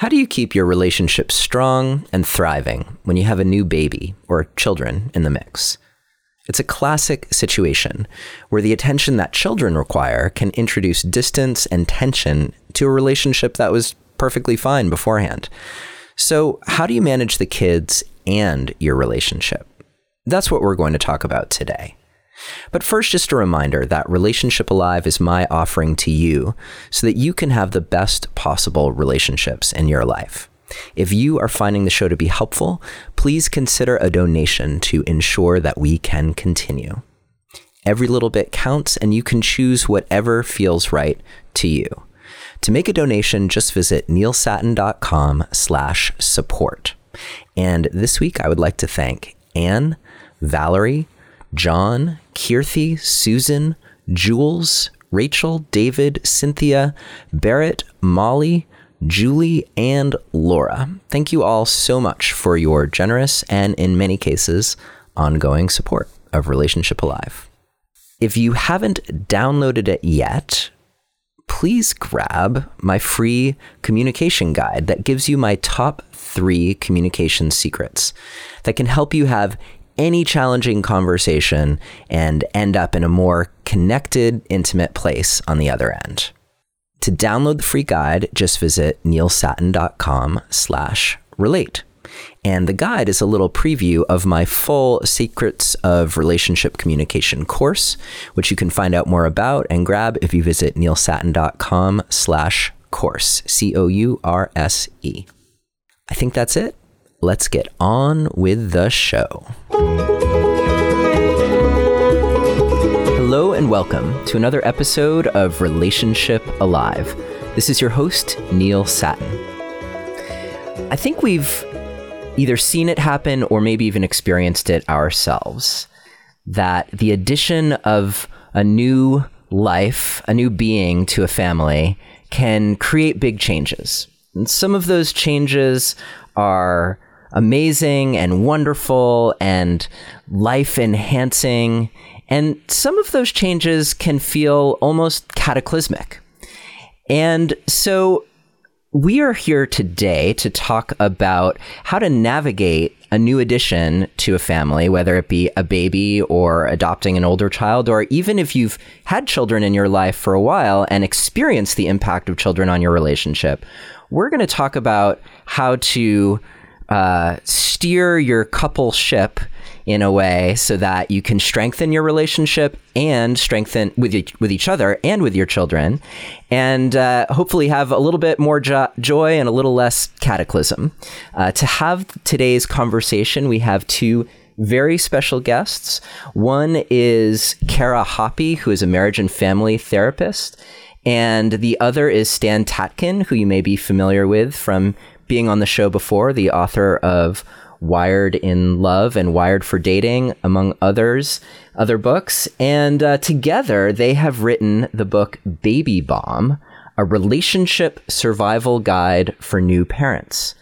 How do you keep your relationship strong and thriving when you have a new baby or children in the mix? It's a classic situation where the attention that children require can introduce distance and tension to a relationship that was perfectly fine beforehand. So, how do you manage the kids and your relationship? That's what we're going to talk about today. But first, just a reminder that Relationship Alive is my offering to you so that you can have the best possible relationships in your life. If you are finding the show to be helpful, please consider a donation to ensure that we can continue. Every little bit counts, and you can choose whatever feels right to you. To make a donation, just visit neilsattin.com slash support. And this week, I would like to thank Anne, Valerie, John, Kirthi, Susan, Jules, Rachel, David, Cynthia, Barrett, Molly, Julie, and Laura. Thank you all so much for your generous and, in many cases, ongoing support of Relationship Alive. If you haven't downloaded it yet, please grab my free communication guide that gives you my top three communication secrets that can help you have any challenging conversation and end up in a more connected, intimate place on the other end. To download the free guide, just visit neilsattin.com slash relate. And the guide is a little preview of my full Secrets of Relationship Communication course, which you can find out more about and grab if you visit neilsattin.com slash course, C-O-U-R-S-E. I think that's it. Let's get on with the show. Hello and welcome to another episode of Relationship Alive. This is your host, Neil Sattin. I think we've either seen it happen or maybe even experienced it ourselves. That the addition of a new life, a new being to a family can create big changes. And some of those changes are amazing and wonderful and life enhancing. And some of those changes can feel almost cataclysmic. And so we are here today to talk about how to navigate a new addition to a family, whether it be a baby or adopting an older child, or even if you've had children in your life for a while and experienced the impact of children on your relationship. We're going to talk about how to uh, steer your couple ship in a way so that you can strengthen your relationship and strengthen with each, with each other and with your children, and uh, hopefully have a little bit more jo- joy and a little less cataclysm. Uh, to have today's conversation, we have two very special guests. One is Kara Hoppe, who is a marriage and family therapist. And the other is Stan Tatkin, who you may be familiar with from being on the show before, the author of Wired in Love and Wired for Dating, among others, other books. And uh, together they have written the book Baby Bomb, a relationship survival guide for new parents.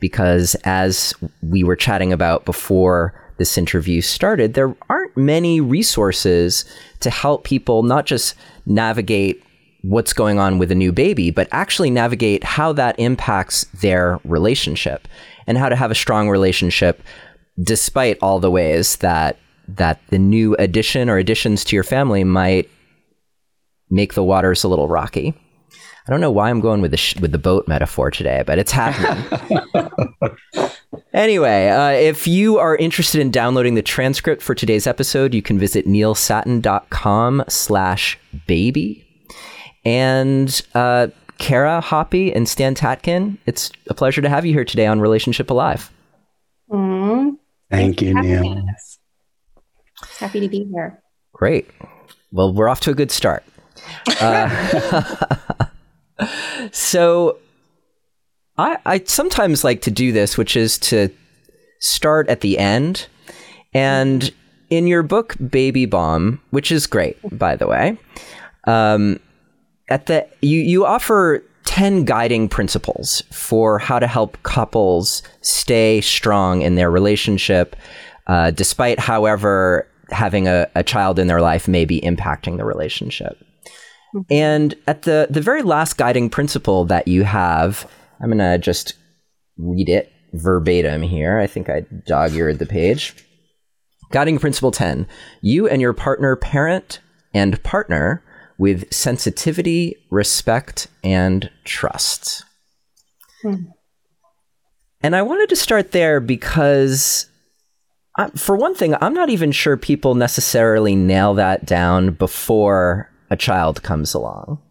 Because as we were chatting about before this interview started, there aren't many resources to help people not just navigate what's going on with a new baby, but actually navigate how that impacts their relationship and how to have a strong relationship despite all the ways that that the new addition or additions to your family might make the waters a little rocky. I don't know why I'm going with the sh- with the boat metaphor today, but it's happening. anyway, uh, if you are interested in downloading the transcript for today's episode, you can visit neilsattin.com slash baby and uh, Kara Hoppe and Stan Tatkin. It's a pleasure to have you here today on Relationship Alive. Mm, Thank you, Neil. Happy to be here. Great. Well, we're off to a good start. Uh, so, I, I sometimes like to do this, which is to start at the end. And in your book, Baby Bomb, which is great, by the way, um, at the you you offer 10 guiding principles for how to help couples stay strong in their relationship uh, despite however having a, a child in their life may be impacting the relationship mm-hmm. and at the the very last guiding principle that you have I'm going to just read it verbatim here. I think I dog eared the page. Guiding Principle 10 You and your partner parent and partner with sensitivity, respect, and trust. Hmm. And I wanted to start there because, I, for one thing, I'm not even sure people necessarily nail that down before a child comes along.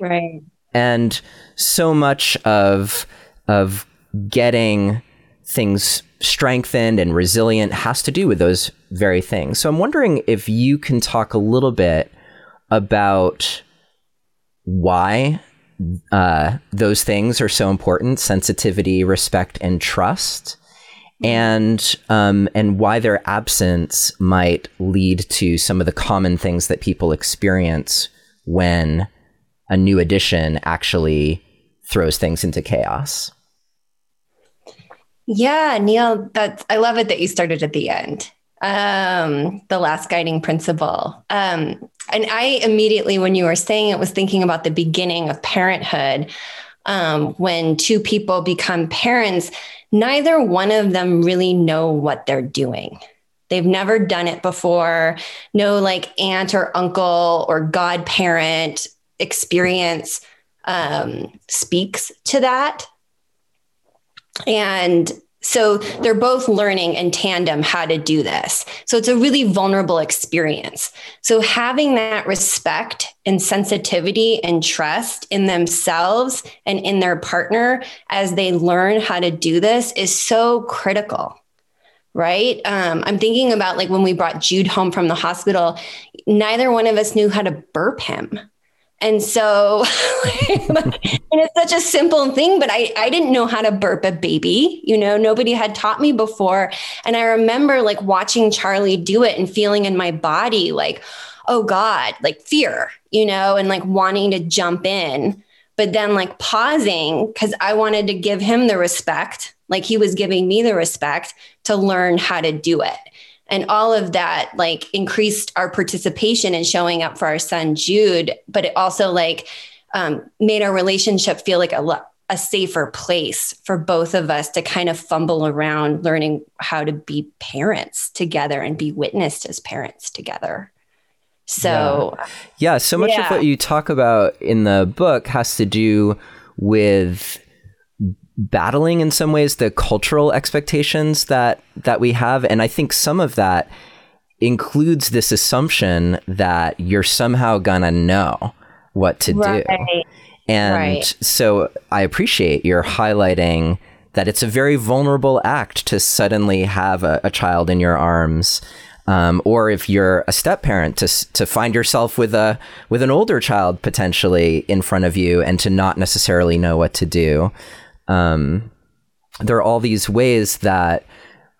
Right. And so much of of getting things strengthened and resilient has to do with those very things. So I'm wondering if you can talk a little bit about why uh, those things are so important sensitivity, respect, and trust. And um, and why their absence might lead to some of the common things that people experience when a new addition actually throws things into chaos. Yeah, Neil, that's I love it that you started at the end. Um, the last guiding principle. Um, and I immediately, when you were saying it, was thinking about the beginning of parenthood. Um, when two people become parents, neither one of them really know what they're doing. They've never done it before. No, like aunt or uncle or godparent experience um, speaks to that. And so they're both learning in tandem how to do this. So it's a really vulnerable experience. So having that respect and sensitivity and trust in themselves and in their partner as they learn how to do this is so critical. Right. Um, I'm thinking about like when we brought Jude home from the hospital, neither one of us knew how to burp him and so, and it's such a simple thing, but I, I didn't know how to burp a baby. You know, nobody had taught me before. And I remember like watching Charlie do it and feeling in my body like, oh God, like fear, you know, and like wanting to jump in, but then like pausing because I wanted to give him the respect, like he was giving me the respect to learn how to do it and all of that like increased our participation in showing up for our son jude but it also like um, made our relationship feel like a a safer place for both of us to kind of fumble around learning how to be parents together and be witnessed as parents together so yeah, yeah so much yeah. of what you talk about in the book has to do with battling in some ways the cultural expectations that that we have and i think some of that includes this assumption that you're somehow gonna know what to right. do and right. so i appreciate your highlighting that it's a very vulnerable act to suddenly have a, a child in your arms um, or if you're a step parent to to find yourself with a with an older child potentially in front of you and to not necessarily know what to do um, there are all these ways that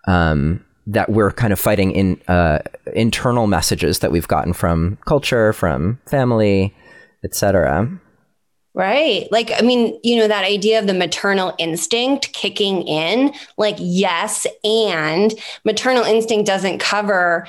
um, that we're kind of fighting in uh, internal messages that we've gotten from culture, from family, etc. Right. Like, I mean, you know, that idea of the maternal instinct kicking in, like, yes, and maternal instinct doesn't cover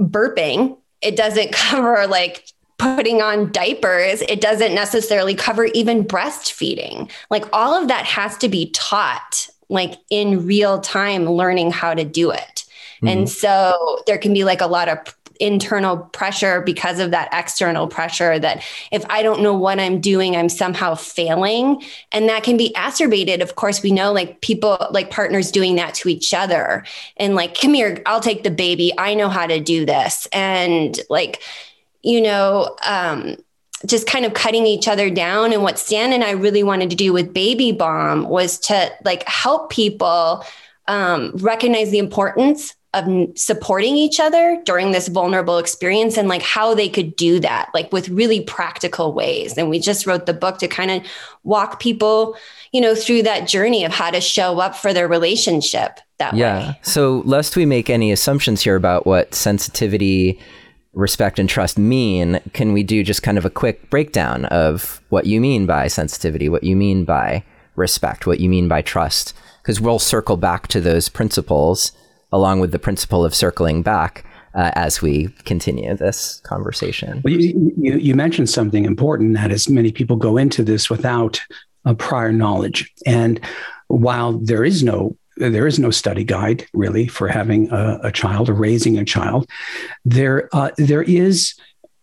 burping. It doesn't cover like putting on diapers, it doesn't necessarily cover even breastfeeding. Like all of that has to be taught, like in real time, learning how to do it. Mm-hmm. And so there can be like a lot of internal pressure because of that external pressure that if I don't know what I'm doing, I'm somehow failing. And that can be exacerbated. Of course, we know like people, like partners doing that to each other and like, come here, I'll take the baby. I know how to do this. And like, you know, um, just kind of cutting each other down. And what Stan and I really wanted to do with Baby Bomb was to like help people um, recognize the importance of supporting each other during this vulnerable experience and like how they could do that like with really practical ways and we just wrote the book to kind of walk people you know through that journey of how to show up for their relationship that yeah. way so lest we make any assumptions here about what sensitivity respect and trust mean, can we do just kind of a quick breakdown of what you mean by sensitivity, what you mean by respect, what you mean by trust? Because we'll circle back to those principles along with the principle of circling back uh, as we continue this conversation. Well, you, you, you mentioned something important that is many people go into this without uh, prior knowledge. And while there is no there is no study guide really for having a, a child or raising a child, there uh, there is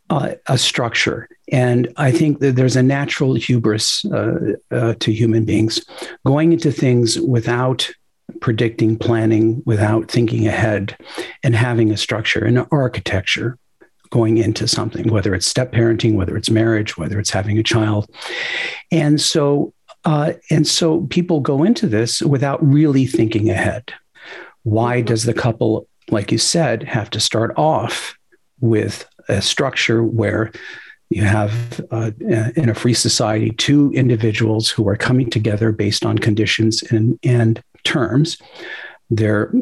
uh, a structure. And I think that there's a natural hubris uh, uh, to human beings going into things without predicting, planning, without thinking ahead, and having a structure and an architecture going into something, whether it's step parenting, whether it's marriage, whether it's having a child. And so, uh, and so people go into this without really thinking ahead. Why does the couple, like you said, have to start off with a structure where you have uh, in a free society two individuals who are coming together based on conditions and, and terms. They're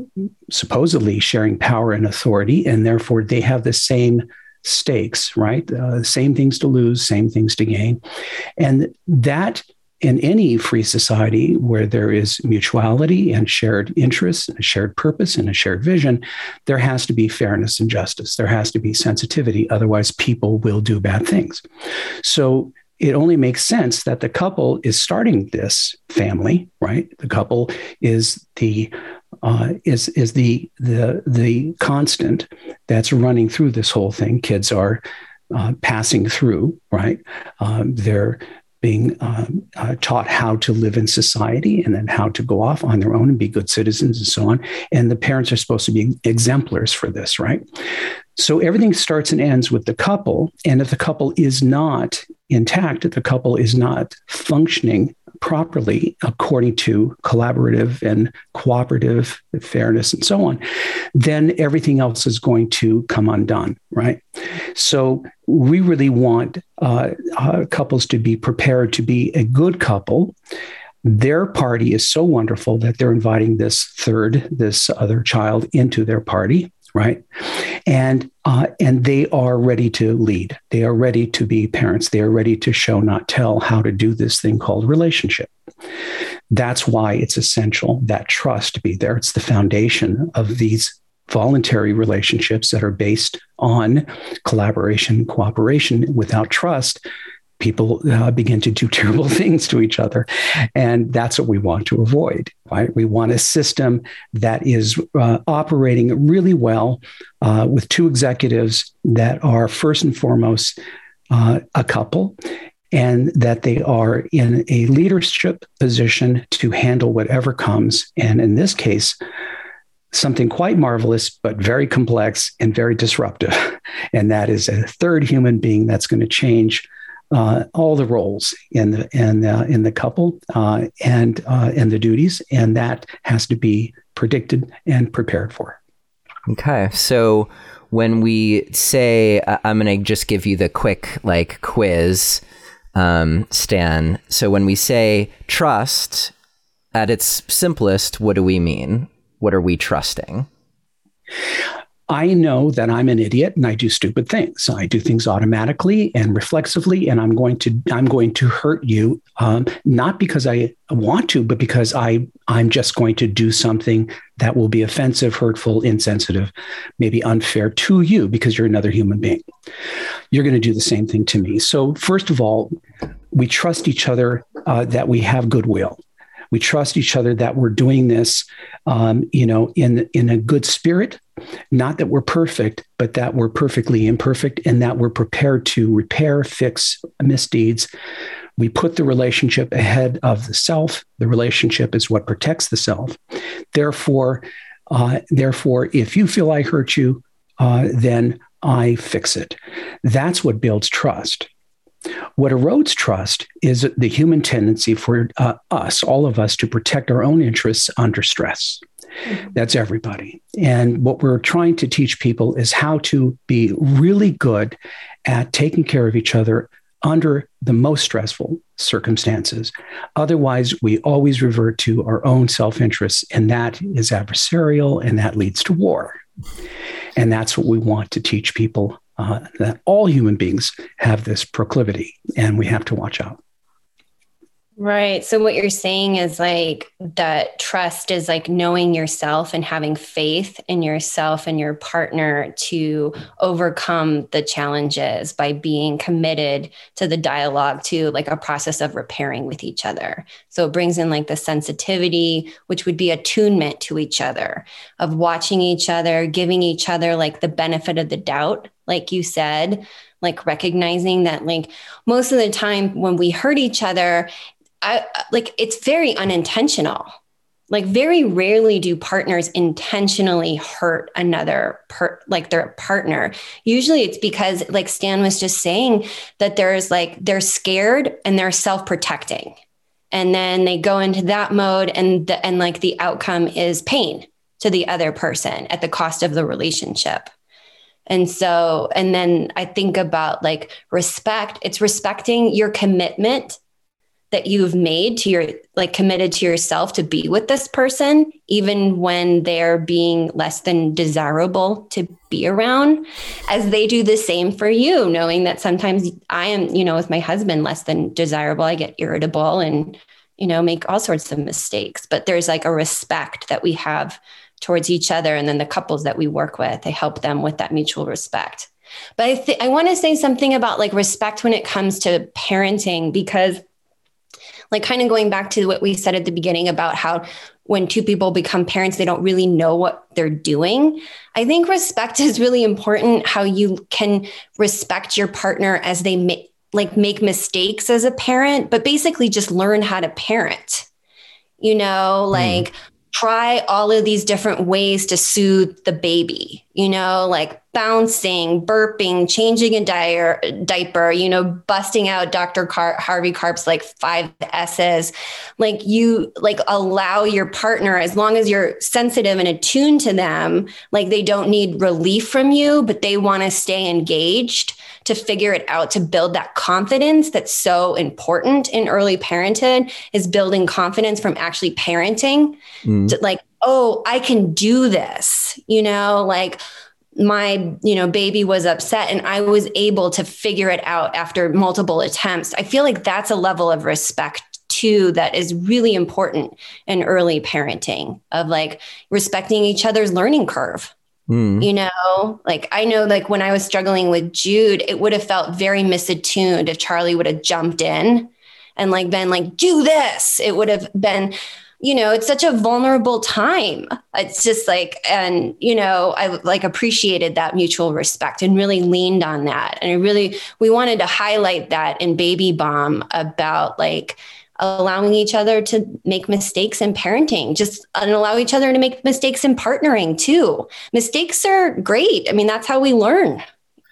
supposedly sharing power and authority and therefore they have the same stakes right? Uh, same things to lose same things to gain. And that in any free society where there is mutuality and shared interests, and a shared purpose, and a shared vision, there has to be fairness and justice. There has to be sensitivity. Otherwise, people will do bad things. So it only makes sense that the couple is starting this family, right? The couple is the uh, is is the the the constant that's running through this whole thing. Kids are uh, passing through, right? Um, they're being um, uh, taught how to live in society and then how to go off on their own and be good citizens and so on. And the parents are supposed to be exemplars for this, right? So everything starts and ends with the couple. And if the couple is not intact, if the couple is not functioning properly according to collaborative and cooperative fairness and so on, then everything else is going to come undone, right? So we really want uh, uh, couples to be prepared to be a good couple. Their party is so wonderful that they're inviting this third, this other child into their party right? And uh, and they are ready to lead. They are ready to be parents. They are ready to show, not tell, how to do this thing called relationship. That's why it's essential that trust be there. It's the foundation of these voluntary relationships that are based on collaboration, cooperation. Without trust, people uh, begin to do terrible things to each other. And that's what we want to avoid, right? We want a system that is uh, operating really well uh, with two executives that are first and foremost uh, a couple. And that they are in a leadership position to handle whatever comes. And in this case, something quite marvelous, but very complex and very disruptive. And that is a third human being that's going to change uh, all the roles in the in uh, in the couple uh, and uh, and the duties, and that has to be predicted and prepared for. Okay, so when we say, I'm going to just give you the quick like quiz, um, Stan. So when we say trust, at its simplest, what do we mean? What are we trusting? I know that I'm an idiot and I do stupid things. I do things automatically and reflexively, and I'm going to I'm going to hurt you, um, not because I want to, but because I I'm just going to do something that will be offensive, hurtful, insensitive, maybe unfair to you because you're another human being. You're going to do the same thing to me. So first of all, we trust each other uh, that we have goodwill. We trust each other that we're doing this, um, you know, in in a good spirit. Not that we're perfect, but that we're perfectly imperfect, and that we're prepared to repair, fix misdeeds. We put the relationship ahead of the self. The relationship is what protects the self. Therefore, uh, therefore, if you feel I hurt you, uh, then I fix it. That's what builds trust. What erodes trust is the human tendency for uh, us, all of us, to protect our own interests under stress. Mm-hmm. That's everybody. And what we're trying to teach people is how to be really good at taking care of each other under the most stressful circumstances. Otherwise, we always revert to our own self interest, and that is adversarial and that leads to war. And that's what we want to teach people uh, that all human beings have this proclivity, and we have to watch out. Right. So what you're saying is like that trust is like knowing yourself and having faith in yourself and your partner to overcome the challenges by being committed to the dialogue to like a process of repairing with each other. So it brings in like the sensitivity, which would be attunement to each other, of watching each other, giving each other like the benefit of the doubt, like you said, like recognizing that like most of the time when we hurt each other I like it's very unintentional. Like very rarely do partners intentionally hurt another per like their partner. Usually it's because like Stan was just saying that there's like they're scared and they're self-protecting. And then they go into that mode and the, and like the outcome is pain to the other person at the cost of the relationship. And so, and then I think about like respect, it's respecting your commitment that you've made to your like committed to yourself to be with this person even when they're being less than desirable to be around as they do the same for you knowing that sometimes i am you know with my husband less than desirable i get irritable and you know make all sorts of mistakes. But there's like a respect that we have towards each other and then the couples that we work with. I help them with that mutual respect. But i th- i want to say something about like respect when it comes to parenting because like kind of going back to what we said at the beginning about how when two people become parents, they don't really know what they're doing. I think respect is really important. How you can respect your partner as they make like make mistakes as a parent, but basically just learn how to parent. You know, like mm try all of these different ways to soothe the baby, you know, like bouncing, burping, changing a di- diaper, you know, busting out Dr. Car- Harvey Karp's like five S's. Like you like allow your partner, as long as you're sensitive and attuned to them, like they don't need relief from you, but they want to stay engaged to figure it out to build that confidence that's so important in early parenthood is building confidence from actually parenting. Mm. to like oh i can do this you know like my you know baby was upset and i was able to figure it out after multiple attempts. I feel like that's a level of respect too that is really important in early parenting of like respecting each other's learning curve Mm. You know, like I know, like when I was struggling with Jude, it would have felt very misattuned if Charlie would have jumped in and like been like, do this. It would have been, you know, it's such a vulnerable time. It's just like, and, you know, I like appreciated that mutual respect and really leaned on that. And I really, we wanted to highlight that in Baby Bomb about like, allowing each other to make mistakes in parenting, just and allow each other to make mistakes in partnering too. Mistakes are great. I mean, that's how we learn,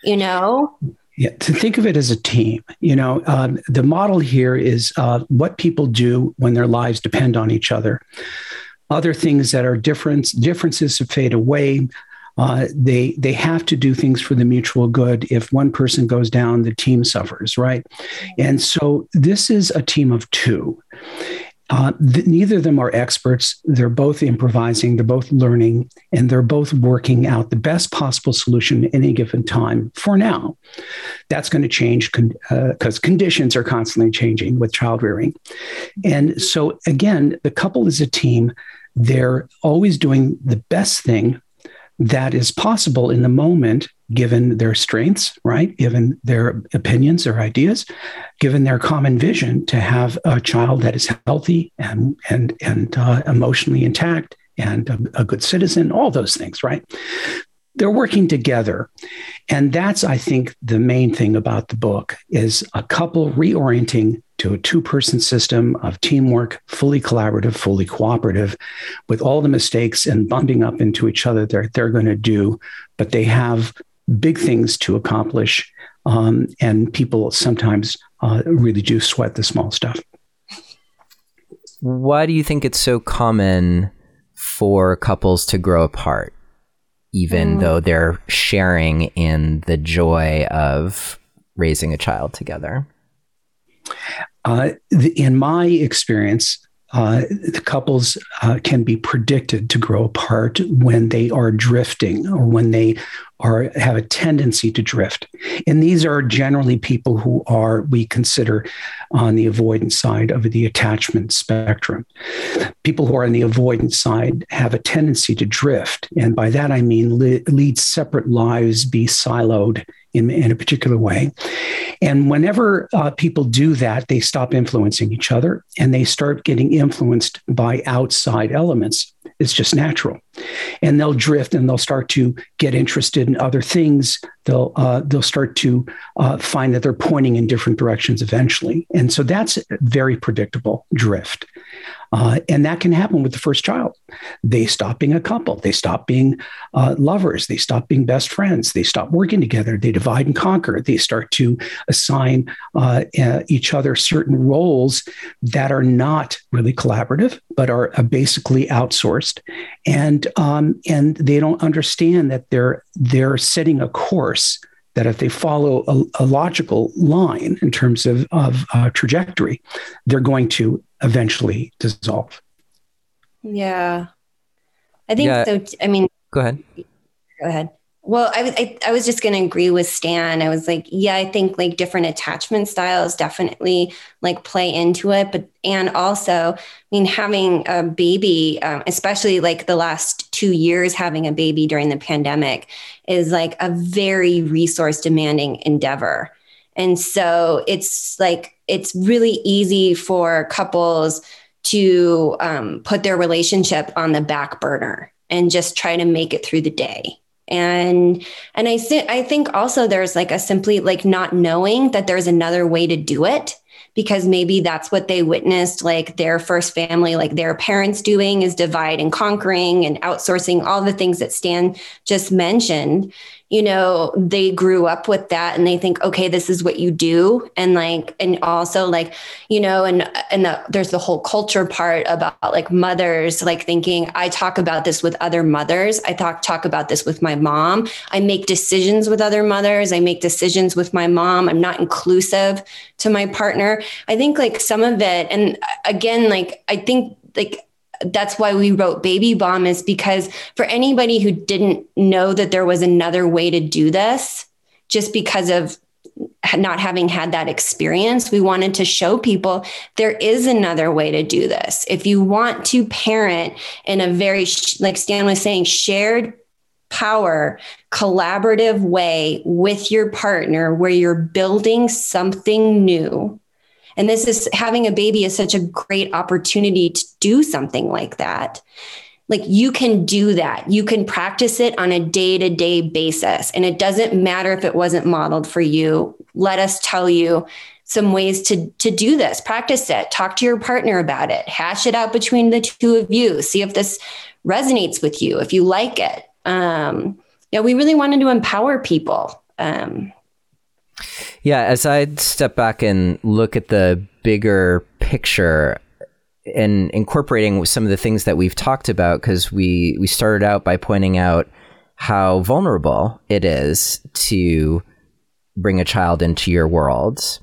you know? Yeah, to think of it as a team. You know, um, the model here is uh, what people do when their lives depend on each other. Other things that are different, differences fade away. Uh, they they have to do things for the mutual good. If one person goes down, the team suffers, right? And so this is a team of two. Uh, th- neither of them are experts. They're both improvising, they're both learning, and they're both working out the best possible solution at any given time for now. That's going to change because con- uh, conditions are constantly changing with child rearing. And so, again, the couple is a team. They're always doing the best thing that is possible in the moment given their strengths, right? Given their opinions or ideas, given their common vision to have a child that is healthy and and and uh, emotionally intact and a, a good citizen, all those things, right? They're working together, and that's I think the main thing about the book is a couple reorienting to a two person system of teamwork, fully collaborative, fully cooperative, with all the mistakes and bumping up into each other that they're going to do. But they have big things to accomplish. Um, and people sometimes uh, really do sweat the small stuff. Why do you think it's so common for couples to grow apart, even mm. though they're sharing in the joy of raising a child together? Uh, the, in my experience, uh, the couples uh, can be predicted to grow apart when they are drifting or when they have a tendency to drift. And these are generally people who are we consider on the avoidance side of the attachment spectrum. People who are on the avoidance side have a tendency to drift, and by that I mean lead separate lives, be siloed in, in a particular way. And whenever uh, people do that, they stop influencing each other and they start getting influenced by outside elements. It's just natural. And they'll drift and they'll start to get interested in other things. They'll, uh, they'll start to uh, find that they're pointing in different directions eventually. And so that's very predictable drift. Uh, and that can happen with the first child. They stop being a couple. They stop being uh, lovers. They stop being best friends. They stop working together. They divide and conquer. They start to assign uh, uh each other certain roles that are not really collaborative, but are uh, basically outsourced. And um, and they don't understand that they're they're setting a course that if they follow a, a logical line in terms of, of uh, trajectory, they're going to eventually dissolve. Yeah. I think yeah. so. I mean, go ahead. Go ahead. Well, I was I, I was just going to agree with Stan. I was like, yeah, I think like different attachment styles definitely like play into it, but and also, I mean, having a baby, um, especially like the last two years, having a baby during the pandemic is like a very resource demanding endeavor, and so it's like it's really easy for couples to um, put their relationship on the back burner and just try to make it through the day. And and i i think also there's like a simply like not knowing that there's another way to do it because maybe that's what they witnessed like their first family like their parents doing is divide and conquering and outsourcing all the things that stan just mentioned you know they grew up with that and they think okay this is what you do. And like and also like you know and and the, there's the whole culture part about like mothers like thinking i talk about this with other mothers. I talk talk about this with my mom. I make decisions with other mothers. I make decisions with my mom. I'm not inclusive to my partner. I think like some of it and again like i think like that's why we wrote baby bomb is because for anybody who didn't know that there was another way to do this just because of not having had that experience, we wanted to show people there is another way to do this. If you want to parent in a very, like Stan was saying, shared power, collaborative way with your partner where you're building something new and this is having a baby is such a great opportunity to do something like that. Like you can do that. You can practice it on a day to day basis. And it doesn't matter if it wasn't modeled for you. Let us tell you some ways to, to do this. Practice it. Talk to your partner about it. Hash it out between the two of you. See if this resonates with you, if you like it. Um, yeah, we really wanted to empower people. Um, yeah, as I step back and look at the bigger picture and incorporating some of the things that we've talked about, because we, we started out by pointing out how vulnerable it is to bring a child into your world.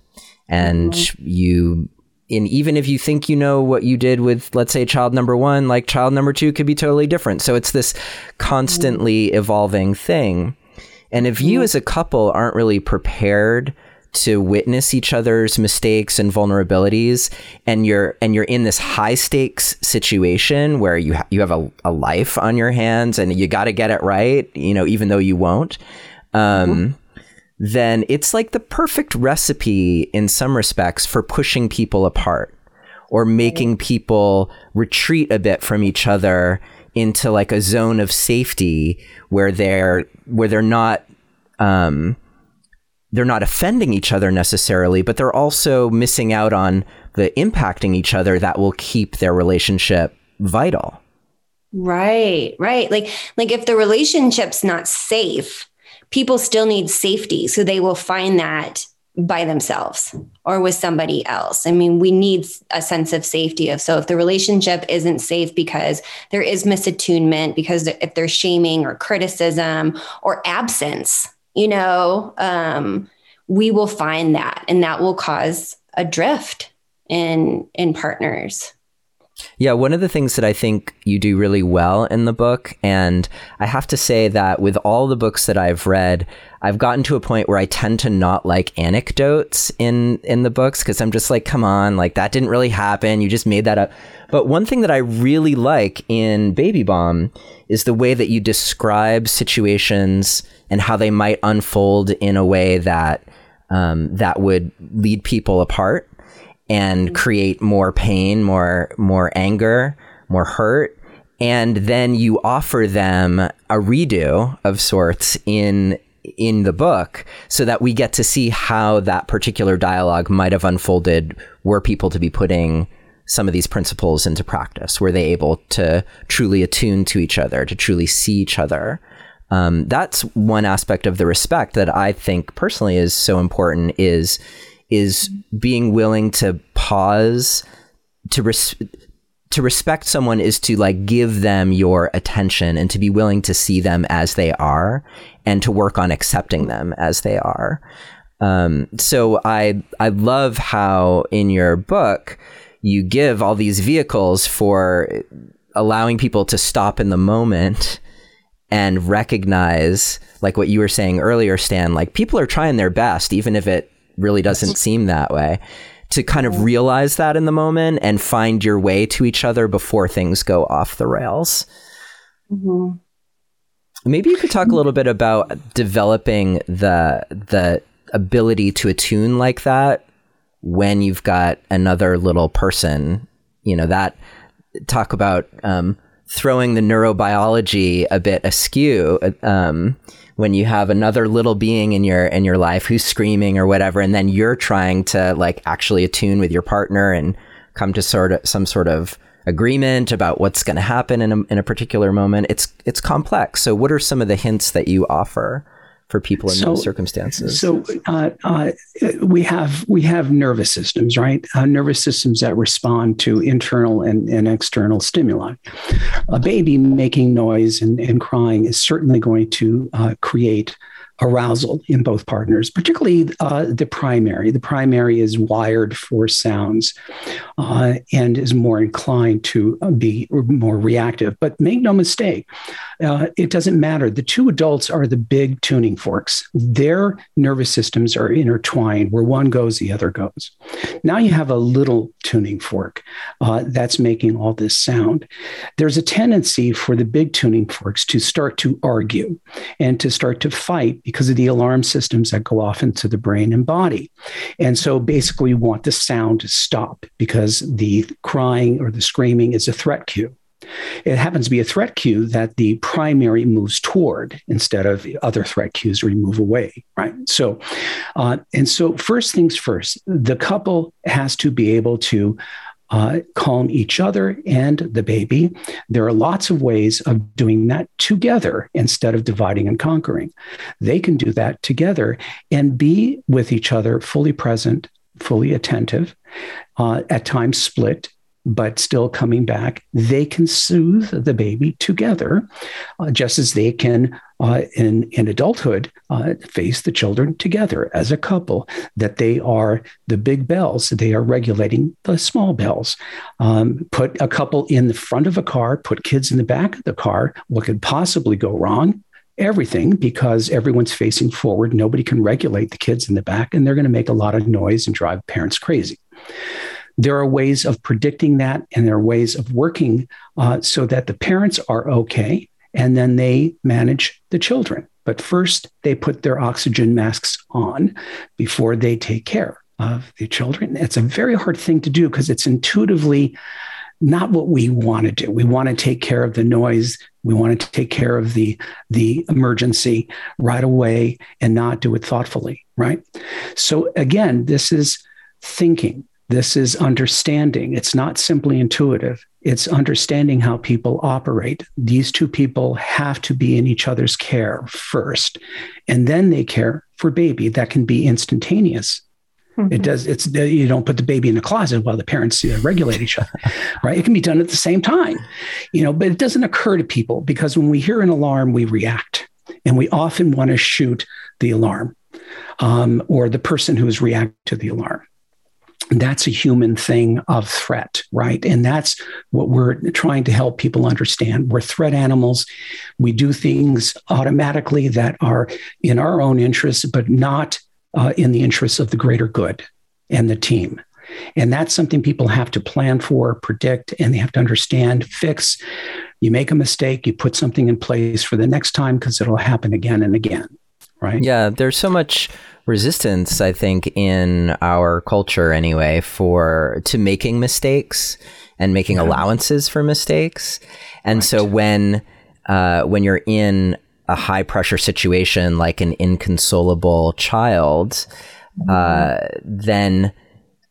And mm-hmm. you and even if you think you know what you did with let's say child number 1 like child number 2 could be totally different so it's this constantly mm-hmm. evolving thing and if you mm-hmm. as a couple aren't really prepared to witness each other's mistakes and vulnerabilities and you're and you're in this high stakes situation where you ha- you have a, a life on your hands and you got to get it right, you know, even though you won't. Um, mm-hmm. Then it's like the perfect recipe in some respects for pushing people apart or making people retreat a bit from each other into like a zone of safety where they're where they're not um, they're not offending each other necessarily, but they're also missing out on the impacting each other that will keep their relationship vital. Right, right. Like like if the relationship's not safe, people still need safety, so they will find that by themselves or with somebody else. I mean, we need a sense of safety of so if the relationship isn't safe because there is misattunement, because if there's shaming or criticism or absence, you know, um, we will find that and that will cause a drift in in partners. Yeah, one of the things that I think you do really well in the book, and I have to say that with all the books that I've read, I've gotten to a point where I tend to not like anecdotes in in the books because I'm just like, come on, like that didn't really happen. You just made that up. But one thing that I really like in Baby Bomb is the way that you describe situations and how they might unfold in a way that um, that would lead people apart and create more pain, more more anger, more hurt, and then you offer them a redo of sorts in in the book so that we get to see how that particular dialogue might have unfolded were people to be putting some of these principles into practice. Were they able to truly attune to each other to truly see each other? Um, that's one aspect of the respect that i think personally is so important is is being willing to pause to res- to respect someone is to like give them your attention and to be willing to see them as they are and to work on accepting them as they are. Um, so I I love how in your book you give all these vehicles for allowing people to stop in the moment and recognize like what you were saying earlier Stan like people are trying their best even if it really doesn't seem that way to kind of realize that in the moment and find your way to each other before things go off the rails. Mm-hmm. Maybe you could talk a little bit about developing the the ability to attune like that when you've got another little person. You know that talk about um, throwing the neurobiology a bit askew. Um, when you have another little being in your in your life who's screaming or whatever and then you're trying to like actually attune with your partner and come to sort of some sort of agreement about what's going to happen in a, in a particular moment it's it's complex. So what are some of the hints that you offer for people in so, those circumstances? So uh, uh, we have we have nervous systems, right? Uh, nervous systems that respond to internal and, and external stimuli. A baby making noise and, and crying is certainly going to uh, create arousal in both partners, particularly uh, the primary. The primary is wired for sounds uh, and is more inclined to uh, be more reactive. But make no mistake, uh, it doesn't matter. The two adults are the big tuning forks. Their nervous systems are intertwined. Where one goes, the other goes. Now you have a little tuning fork uh, that's making all this sound. There's a tendency for the big tuning forks to start to argue and to start to fight because of the alarm systems that go off into the brain and body. And so basically, we want the sound to stop because the crying or the screaming is a threat cue. It happens to be a threat cue that the primary moves toward instead of other threat cues you move away, right? So, uh, and so first things first, the couple has to be able to uh, calm each other and the baby. There are lots of ways of doing that together instead of dividing and conquering. They can do that together and be with each other fully present, fully attentive, uh, at times split but still coming back, they can soothe the baby together, uh, just as they can uh, in, in adulthood uh, face the children together as a couple, that they are the big bells, they are regulating the small bells. Um, put a couple in the front of a car, put kids in the back of the car. What could possibly go wrong? everything because everyone's facing forward. Nobody can regulate the kids in the back, and they're going to make a lot of noise and drive parents crazy there are ways of predicting that and there are ways of working uh, so that the parents are okay and then they manage the children. But first, they put their oxygen masks on before they take care of the children. It's a very hard thing to do because it's intuitively not what we want to do. We want to take care of the noise. We want to take care of the the emergency right away and not do it thoughtfully, right? So again, this is thinking. This is understanding. It's not simply intuitive, it's understanding how people operate. These two people have to be in each other's care first, and then they care for baby. That can be instantaneous. Mm-hmm. It does. It's you don't put the baby in the closet while the parents uh, regulate each other, right? It can be done at the same time, you know. But it doesn't occur to people because when we hear an alarm, we react, and we often want to shoot the alarm um, or the person who is reacting to the alarm. That's a human thing of threat, right? And that's what we're trying to help people understand. We're threat animals. We do things automatically that are in our own interests, but not uh, in the interests of the greater good and the team. And that's something people have to plan for, predict, and they have to understand, fix. You make a mistake, you put something in place for the next time because it'll happen again and again, right? Yeah, there's so much resistance, I think, in our culture anyway, for to making mistakes and making yeah. allowances for mistakes. And right. so when uh, when you're in a high pressure situation like an inconsolable child, mm-hmm. uh, then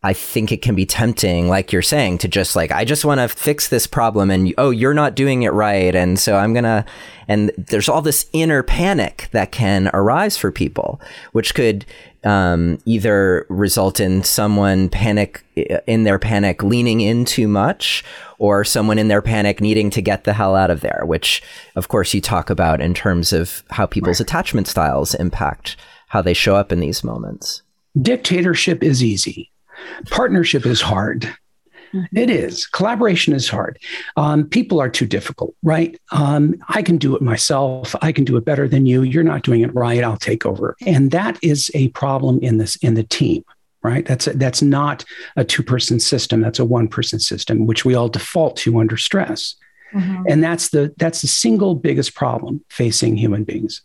I think it can be tempting, like you're saying, to just like, I just want to fix this problem and oh, you're not doing it right. And so I'm going to, and there's all this inner panic that can arise for people, which could um, either result in someone panic in their panic leaning in too much or someone in their panic needing to get the hell out of there, which of course you talk about in terms of how people's right. attachment styles impact how they show up in these moments. Dictatorship is easy Partnership is hard. Mm-hmm. It is. Collaboration is hard. Um, people are too difficult, right? Um, I can do it myself. I can do it better than you. You're not doing it right. I'll take over. And that is a problem in this in the team, right? That's a, that's not a two person system. That's a one person system, which we all default to under stress. Mm-hmm. And that's the that's the single biggest problem facing human beings.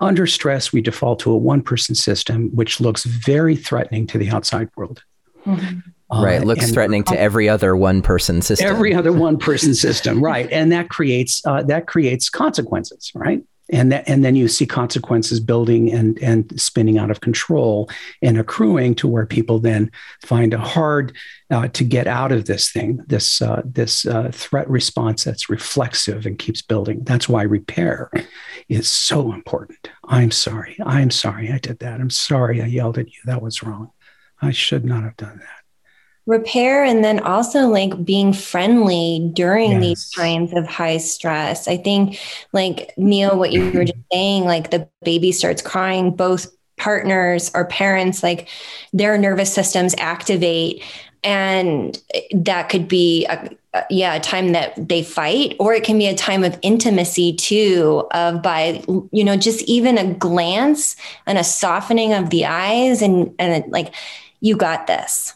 Under stress, we default to a one person system, which looks very threatening to the outside world. Mm-hmm. Uh, right. Looks threatening to every other one person system. Every other one person system. Right. And that creates, uh, that creates consequences. Right. And that, and then you see consequences building and, and spinning out of control and accruing to where people then find it hard uh, to get out of this thing, this, uh, this uh, threat response that's reflexive and keeps building. That's why repair is so important. I'm sorry. I'm sorry I did that. I'm sorry I yelled at you. That was wrong. I should not have done that. Repair and then also like being friendly during yes. these times of high stress. I think, like Neil, what you were just saying, like the baby starts crying, both partners or parents, like their nervous systems activate. And that could be a, yeah a time that they fight or it can be a time of intimacy too of by you know just even a glance and a softening of the eyes and and like you got this.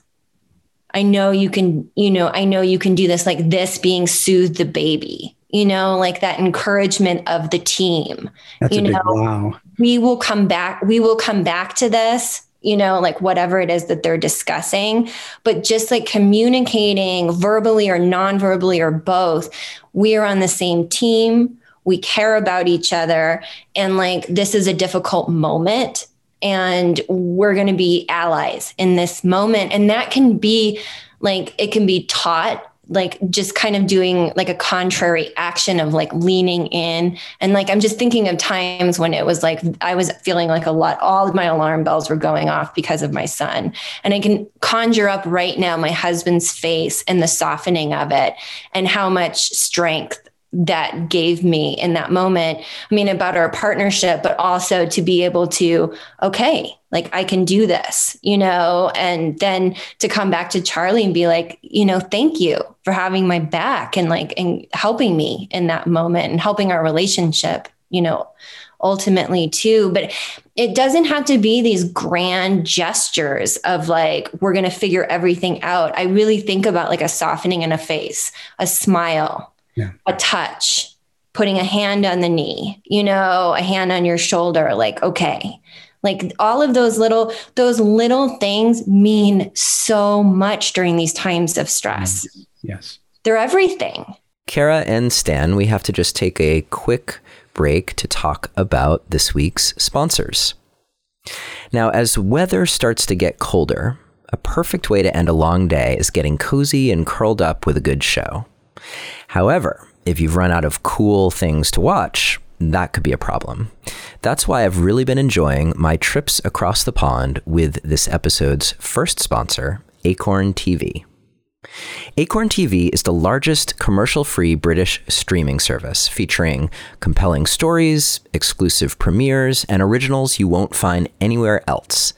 I know you can, you know, I know you can do this, like this being soothe the baby, you know, like that encouragement of the team. That's you know, wow. We will come back, we will come back to this, you know, like whatever it is that they're discussing, but just like communicating verbally or non-verbally or both, we are on the same team. We care about each other. And like, this is a difficult moment and we're going to be allies in this moment. And that can be like, it can be taught like just kind of doing like a contrary action of like leaning in and like i'm just thinking of times when it was like i was feeling like a lot all of my alarm bells were going off because of my son and i can conjure up right now my husband's face and the softening of it and how much strength that gave me in that moment. I mean, about our partnership, but also to be able to, okay, like I can do this, you know, and then to come back to Charlie and be like, you know, thank you for having my back and like, and helping me in that moment and helping our relationship, you know, ultimately too. But it doesn't have to be these grand gestures of like, we're going to figure everything out. I really think about like a softening in a face, a smile, yeah. a touch, putting a hand on the knee, you know, a hand on your shoulder, like, okay. Like all of those little, those little things mean so much during these times of stress. Mm-hmm. Yes. They're everything. Kara and Stan, we have to just take a quick break to talk about this week's sponsors. Now, as weather starts to get colder, a perfect way to end a long day is getting cozy and curled up with a good show. However, if you've run out of cool things to watch, that could be a problem. That's why I've really been enjoying my trips across the pond with this episode's first sponsor, Acorn TV. Acorn TV is the largest commercial free British streaming service featuring compelling stories, exclusive premieres, and originals you won't find anywhere else.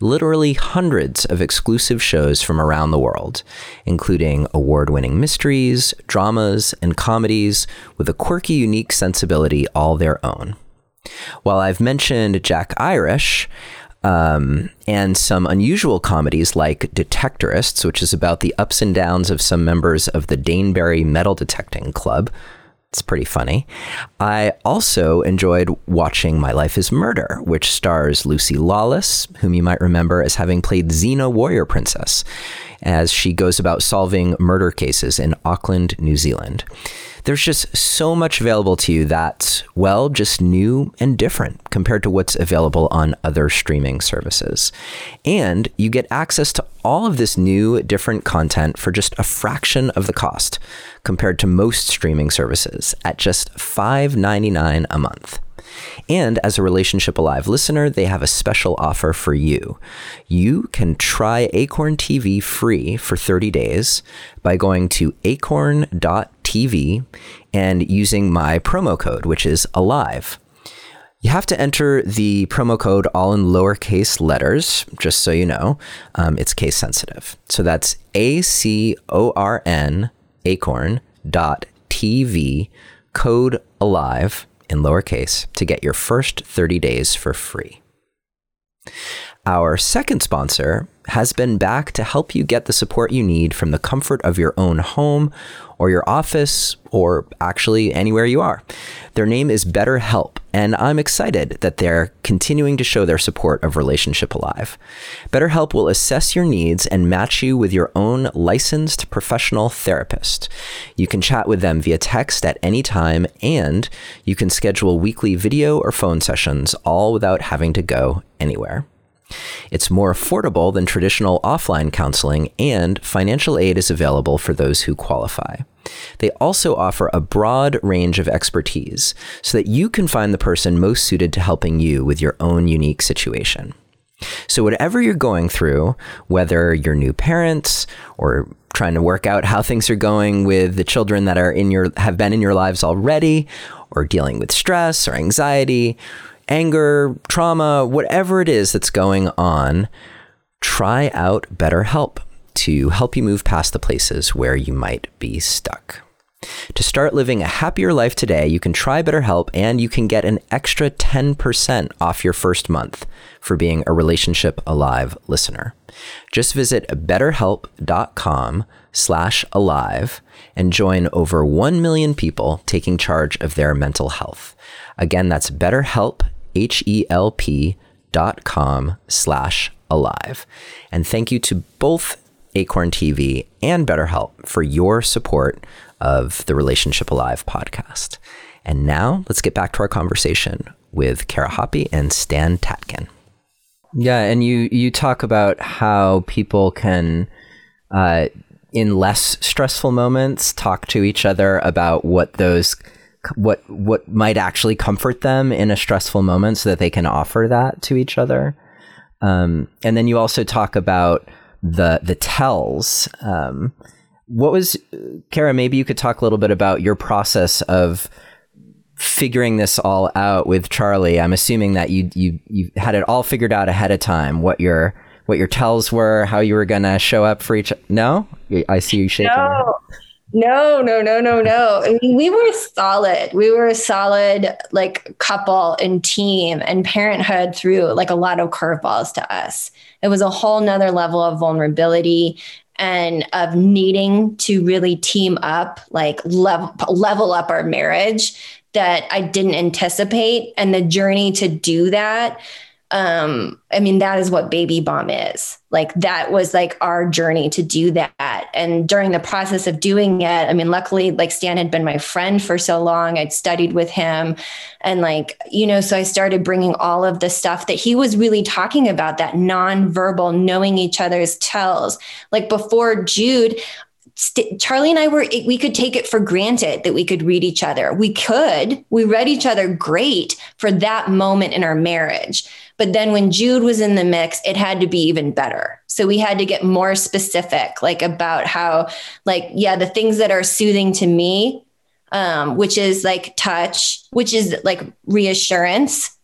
Literally hundreds of exclusive shows from around the world, including award winning mysteries, dramas, and comedies with a quirky, unique sensibility all their own. While I've mentioned Jack Irish, um, and some unusual comedies like Detectorists, which is about the ups and downs of some members of the Danebury Metal Detecting Club. It's pretty funny. I also enjoyed watching My Life is Murder, which stars Lucy Lawless, whom you might remember as having played Xena Warrior Princess, as she goes about solving murder cases in Auckland, New Zealand there's just so much available to you that's, well, just new and different compared to what's available on other streaming services. And you get access to all of this new, different content for just a fraction of the cost compared to most streaming services at just $5.99 a month. And as a Relationship Alive listener, they have a special offer for you. You can try Acorn TV free for 30 days by going to acorn.tv and using my promo code, which is ALIVE. You have to enter the promo code all in lowercase letters, just so you know. Um, it's case sensitive. So that's A C O R N acorn TV code alive in lowercase to get your first 30 days for free. Our second sponsor has been back to help you get the support you need from the comfort of your own home or your office or actually anywhere you are. Their name is BetterHelp, and I'm excited that they're continuing to show their support of Relationship Alive. BetterHelp will assess your needs and match you with your own licensed professional therapist. You can chat with them via text at any time, and you can schedule weekly video or phone sessions all without having to go anywhere. It's more affordable than traditional offline counseling, and financial aid is available for those who qualify. They also offer a broad range of expertise so that you can find the person most suited to helping you with your own unique situation. So, whatever you're going through, whether you're new parents or trying to work out how things are going with the children that are in your have been in your lives already, or dealing with stress or anxiety, anger, trauma, whatever it is that's going on, try out BetterHelp to help you move past the places where you might be stuck. To start living a happier life today, you can try BetterHelp and you can get an extra 10% off your first month for being a Relationship Alive listener. Just visit betterhelp.com slash alive and join over 1 million people taking charge of their mental health. Again, that's betterhelp, H-E-L-P dot com slash alive. And thank you to both Acorn TV and BetterHelp for your support of the Relationship Alive podcast. And now let's get back to our conversation with Kara Hoppe and Stan Tatkin. Yeah, and you you talk about how people can, uh, in less stressful moments, talk to each other about what those what what might actually comfort them in a stressful moment so that they can offer that to each other um, and then you also talk about the the tells um, what was kara maybe you could talk a little bit about your process of figuring this all out with charlie. I'm assuming that you you you had it all figured out ahead of time what your what your tells were how you were gonna show up for each no? I see you shaking no. No, no, no, no, no. I mean, we were solid. We were a solid like couple and team, and parenthood threw like a lot of curveballs to us. It was a whole nother level of vulnerability and of needing to really team up, like level level up our marriage that I didn't anticipate. And the journey to do that um i mean that is what baby bomb is. Like that was like our journey to do that. And during the process of doing it i mean luckily like stan had been my friend for so long. I'd studied with him. And like you know so i started bringing all of the stuff that he was really talking about that non-verbal knowing each other's tells. Like before jude St- Charlie and I were, we could take it for granted that we could read each other. We could, we read each other great for that moment in our marriage. But then when Jude was in the mix, it had to be even better. So we had to get more specific, like about how, like, yeah, the things that are soothing to me, um, which is like touch, which is like reassurance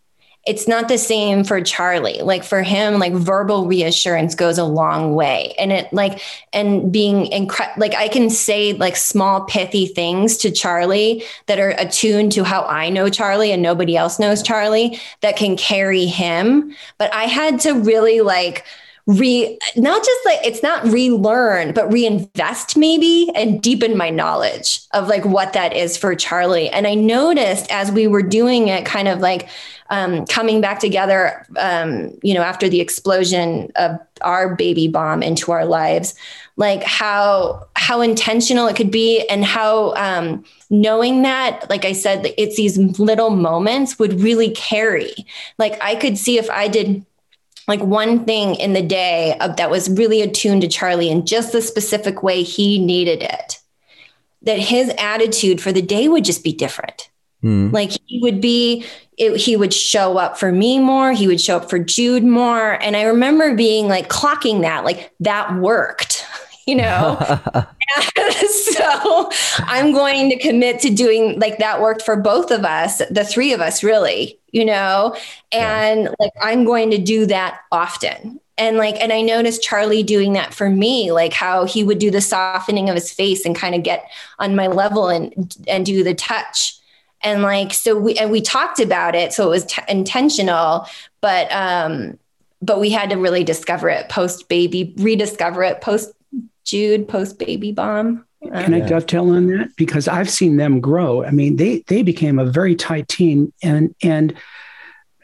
it's not the same for Charlie. Like for him, like verbal reassurance goes a long way. And it like, and being incredible, like I can say like small pithy things to Charlie that are attuned to how I know Charlie and nobody else knows Charlie that can carry him. But I had to really like, re not just like it's not relearn but reinvest maybe and deepen my knowledge of like what that is for charlie and i noticed as we were doing it kind of like um, coming back together um, you know after the explosion of our baby bomb into our lives like how how intentional it could be and how um, knowing that like i said it's these little moments would really carry like i could see if i did like one thing in the day of, that was really attuned to Charlie in just the specific way he needed it, that his attitude for the day would just be different. Mm. Like he would be, it, he would show up for me more. He would show up for Jude more. And I remember being like clocking that, like that worked, you know? so I'm going to commit to doing like that worked for both of us, the three of us, really, you know, and yeah. like I'm going to do that often. And like, and I noticed Charlie doing that for me, like how he would do the softening of his face and kind of get on my level and and do the touch. And like, so we and we talked about it, so it was t- intentional, but um, but we had to really discover it post baby, rediscover it post Jude, post baby bomb. Can I dovetail on that? Because I've seen them grow. I mean, they they became a very tight team, and and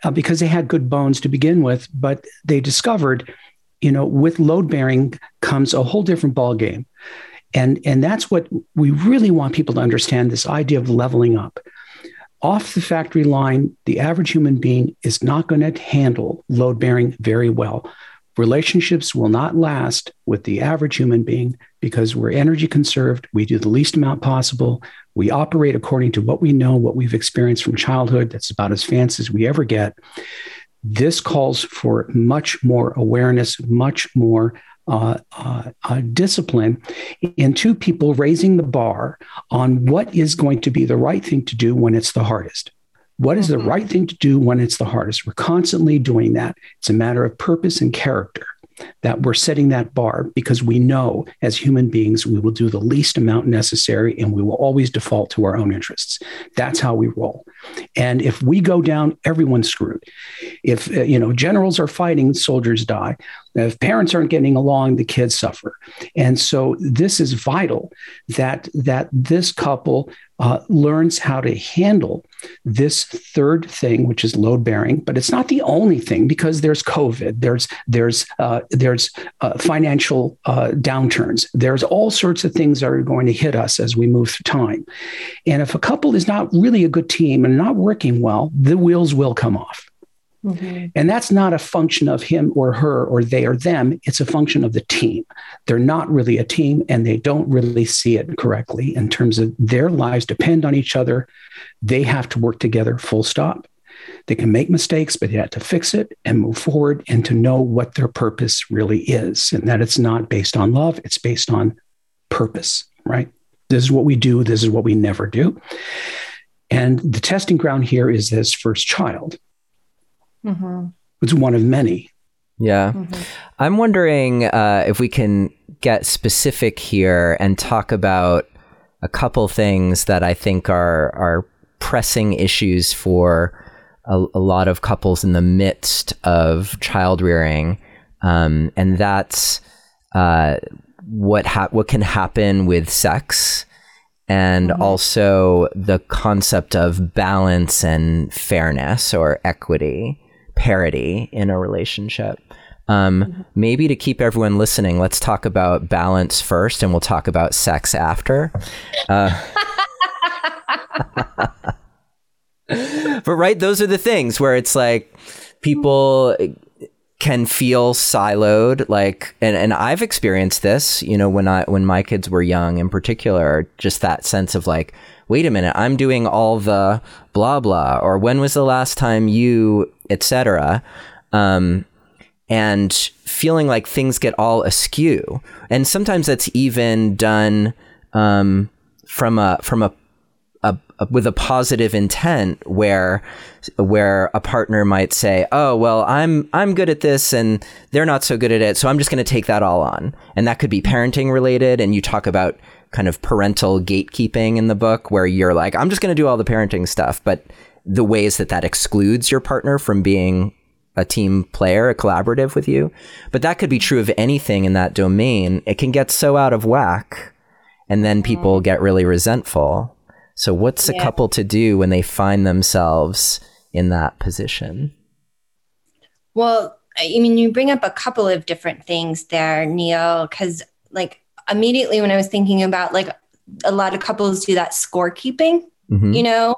uh, because they had good bones to begin with, but they discovered, you know, with load bearing comes a whole different ball game, and and that's what we really want people to understand. This idea of leveling up. Off the factory line, the average human being is not going to handle load bearing very well. Relationships will not last with the average human being because we're energy conserved. We do the least amount possible. We operate according to what we know, what we've experienced from childhood. That's about as fancy as we ever get. This calls for much more awareness, much more uh, uh, uh, discipline into people raising the bar on what is going to be the right thing to do when it's the hardest. What is the mm-hmm. right thing to do when it's the hardest? We're constantly doing that. It's a matter of purpose and character that we're setting that bar because we know as human beings we will do the least amount necessary and we will always default to our own interests. That's how we roll. And if we go down everyone's screwed. If uh, you know generals are fighting soldiers die. If parents aren't getting along, the kids suffer. And so this is vital that that this couple uh, learns how to handle this third thing, which is load bearing. But it's not the only thing because there's COVID, there's there's uh, there's uh, financial uh, downturns, there's all sorts of things that are going to hit us as we move through time. And if a couple is not really a good team and not working well, the wheels will come off. Mm-hmm. And that's not a function of him or her or they or them. It's a function of the team. They're not really a team and they don't really see it correctly in terms of their lives depend on each other. They have to work together, full stop. They can make mistakes, but they have to fix it and move forward and to know what their purpose really is and that it's not based on love, it's based on purpose, right? This is what we do, this is what we never do. And the testing ground here is this first child. Mm-hmm. It's one of many. Yeah. Mm-hmm. I'm wondering uh, if we can get specific here and talk about a couple things that I think are are pressing issues for a, a lot of couples in the midst of child rearing, um, and that's uh, what ha- what can happen with sex, and mm-hmm. also the concept of balance and fairness or equity parity in a relationship. Um, mm-hmm. Maybe to keep everyone listening, let's talk about balance first, and we'll talk about sex after. Uh, but right, those are the things where it's like people can feel siloed like and, and I've experienced this, you know, when I when my kids were young in particular, just that sense of like, wait a minute, I'm doing all the blah blah, or when was the last time you, etc. Um, and feeling like things get all askew, and sometimes that's even done um, from a from a, a, with a positive intent where where a partner might say, "Oh, well, I'm I'm good at this and they're not so good at it, so I'm just going to take that all on." And that could be parenting related and you talk about kind of parental gatekeeping in the book where you're like, "I'm just going to do all the parenting stuff," but the ways that that excludes your partner from being a team player, a collaborative with you. But that could be true of anything in that domain. It can get so out of whack and then people mm. get really resentful. So, what's a couple to do when they find themselves in that position? Well, I mean, you bring up a couple of different things there, Neil, because like immediately when I was thinking about like a lot of couples do that scorekeeping, mm-hmm. you know,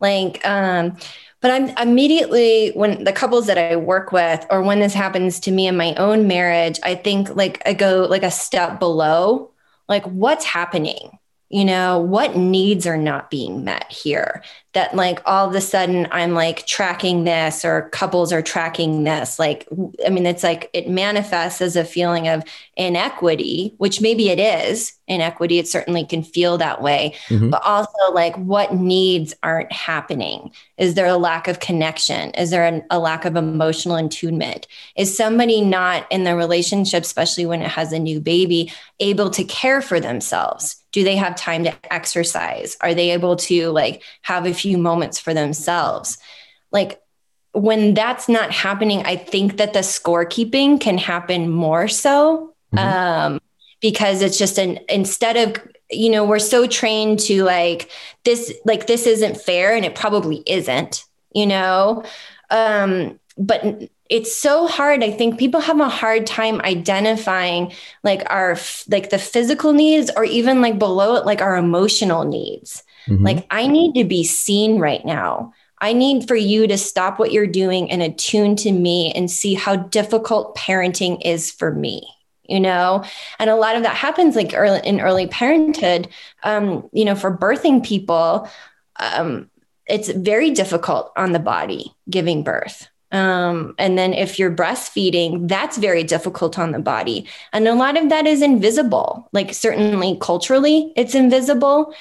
like, um, but I'm immediately when the couples that I work with, or when this happens to me in my own marriage, I think like I go like a step below, like what's happening? you know, what needs are not being met here? That, like, all of a sudden I'm like tracking this or couples are tracking this. Like, I mean, it's like it manifests as a feeling of inequity, which maybe it is inequity. It certainly can feel that way. Mm-hmm. But also, like, what needs aren't happening? Is there a lack of connection? Is there an, a lack of emotional attunement? Is somebody not in the relationship, especially when it has a new baby, able to care for themselves? do they have time to exercise are they able to like have a few moments for themselves. Like when that's not happening i think that the scorekeeping can happen more so mm-hmm. um, because it's just an instead of you know we're so trained to like this like this isn't fair and it probably isn't you know? Um but it's so hard. I think people have a hard time identifying like our like the physical needs or even like below it like our emotional needs mm-hmm. like i need to be seen right now. I need for you to stop what you're doing and attune to me and see how difficult parenting is for me you know? And a lot of that happens like early in early parenthood um you know for birthing people um it's very difficult on the body giving birth um, and then if you're breastfeeding, that's very difficult on the body. And a lot of that is invisible, like certainly culturally, it's invisible.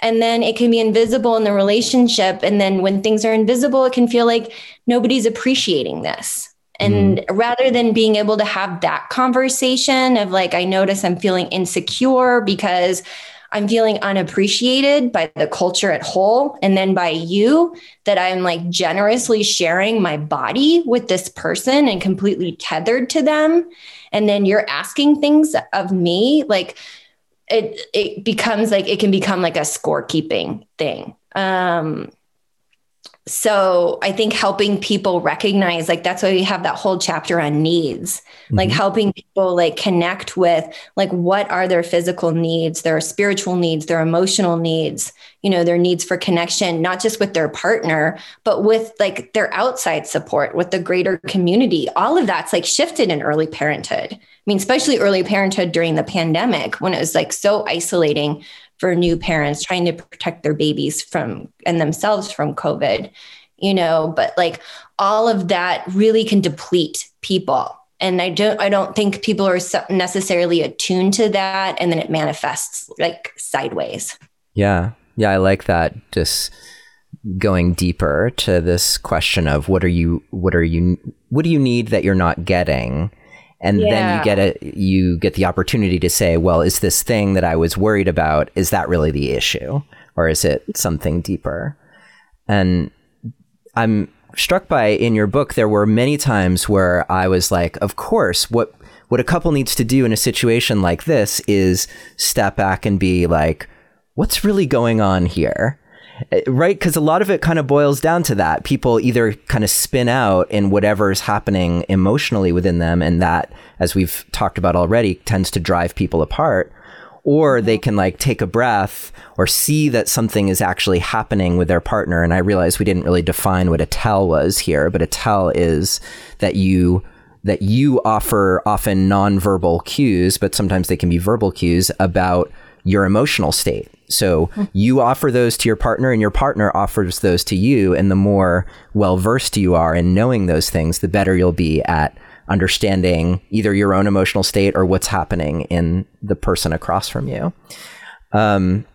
And then it can be invisible in the relationship. And then when things are invisible, it can feel like nobody's appreciating this. And mm. rather than being able to have that conversation of like, I notice I'm feeling insecure because I'm feeling unappreciated by the culture at whole and then by you that I'm like generously sharing my body with this person and completely tethered to them. And then you're asking things of me like it it becomes like it can become like a scorekeeping thing. Um so i think helping people recognize like that's why we have that whole chapter on needs. Mm-hmm. like helping people like connect with like what are their physical needs their spiritual needs their emotional needs you know their needs for connection not just with their partner but with like their outside support with the greater community. All of that's like shifted in early parenthood. I mean especially early parenthood during the pandemic when it was like so isolating for new parents trying to protect their babies from and themselves from COVID, you know, but like all of that really can deplete people. And I don't, I don't think people are necessarily attuned to that. And then it manifests like sideways. Yeah. Yeah. I like that. Just going deeper to this question of what are you, what are you, what do you need that you're not getting? And yeah. then you get a you get the opportunity to say well is this thing that i was worried about is that really the issue? Or is it something deeper? And i'm struck by in your book there were many times where i was like of course what what a couple needs to do in a situation like this is step back and be like what's really going on here right? Because a lot of it kind of boils down to that. People either kind of spin out in whatever's happening emotionally within them, and that, as we've talked about already, tends to drive people apart. Or they can like take a breath or see that something is actually happening with their partner. And I realized we didn't really define what a tell was here, but a tell is that you that you offer often nonverbal cues, but sometimes they can be verbal cues about your emotional state. So you offer those to your partner, and your partner offers those to you. And the more well versed you are in knowing those things, the better you'll be at understanding either your own emotional state or what's happening in the person across from you. Um,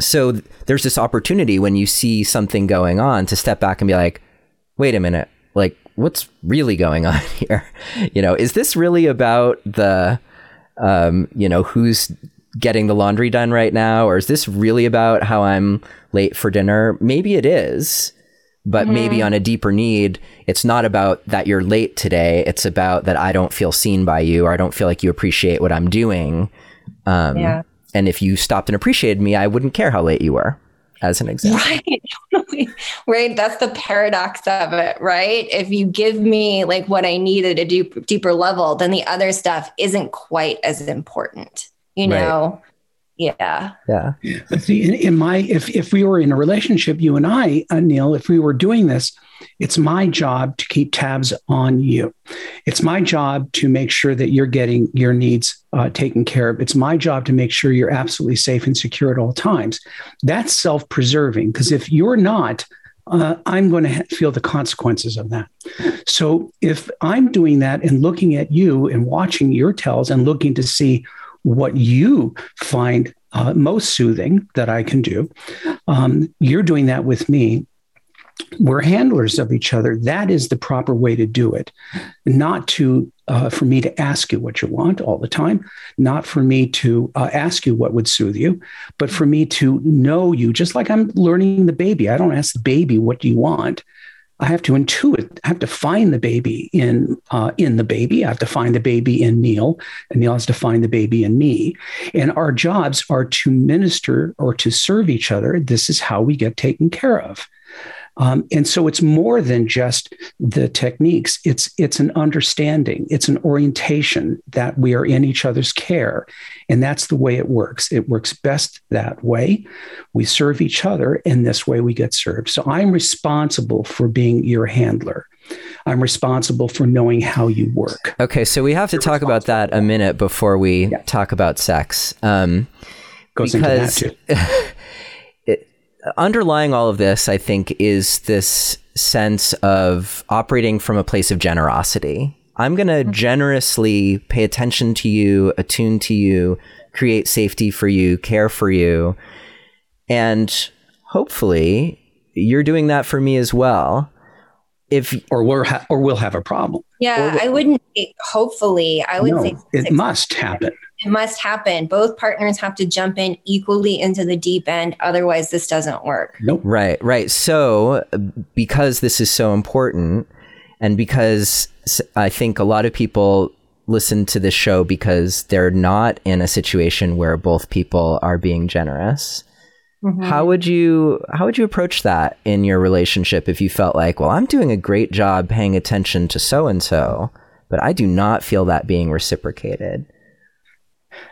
so there's this opportunity when you see something going on to step back and be like, wait a minute, like what's really going on here? You know, is this really about the, um, you know, who's getting the laundry done right now, or is this really about how I'm late for dinner? Maybe it is, but mm-hmm. maybe on a deeper need, it's not about that you're late today. It's about that I don't feel seen by you, or I don't feel like you appreciate what I'm doing. Um, yeah. And if you stopped and appreciated me, I wouldn't care how late you were, as an example. Right. right. That's the paradox of it, right? If you give me like what I need at a deep, deeper level, then the other stuff isn't quite as important, you know? Right. Yeah. Yeah. See, in, in, my, if, if we were in a relationship, you and I, uh, Neil, if we were doing this, it's my job to keep tabs on you. It's my job to make sure that you're getting your needs uh, taken care of. It's my job to make sure you're absolutely safe and secure at all times. That's self preserving because if you're not, uh, I'm going to feel the consequences of that. So if I'm doing that and looking at you and watching your tells and looking to see what you find uh, most soothing that I can do, um, you're doing that with me we're handlers of each other. That is the proper way to do it. Not to uh, for me to ask you what you want all the time, not for me to uh, ask you what would soothe you, but for me to know you. Just like I'm learning the baby, I don't ask the baby what do you want. I have to intuit. I have to find the baby in uh, in the baby. I have to find the baby in Neil, and Neil has to find the baby in me. And our jobs are to minister or to serve each other. This is how we get taken care of. Um, and so it's more than just the techniques. It's it's an understanding. It's an orientation that we are in each other's care, and that's the way it works. It works best that way. We serve each other, and this way we get served. So I'm responsible for being your handler. I'm responsible for knowing how you work. Okay, so we have to You're talk about that a minute before we yeah. talk about sex. Um, Goes because into that too. underlying all of this, I think, is this sense of operating from a place of generosity. I'm going to mm-hmm. generously pay attention to you, attune to you, create safety for you, care for you. And hopefully, you're doing that for me as well. If or we're ha- or we'll have a problem. Yeah, I wouldn't. Hopefully, I would no, say it must happen it must happen. Both partners have to jump in equally into the deep end. Otherwise, this doesn't work. Nope. Right, right. So, because this is so important, and because I think a lot of people listen to this show because they're not in a situation where both people are being generous. Mm-hmm. How would you how would you approach that in your relationship if you felt like, well, I'm doing a great job paying attention to so and so, but I do not feel that being reciprocated?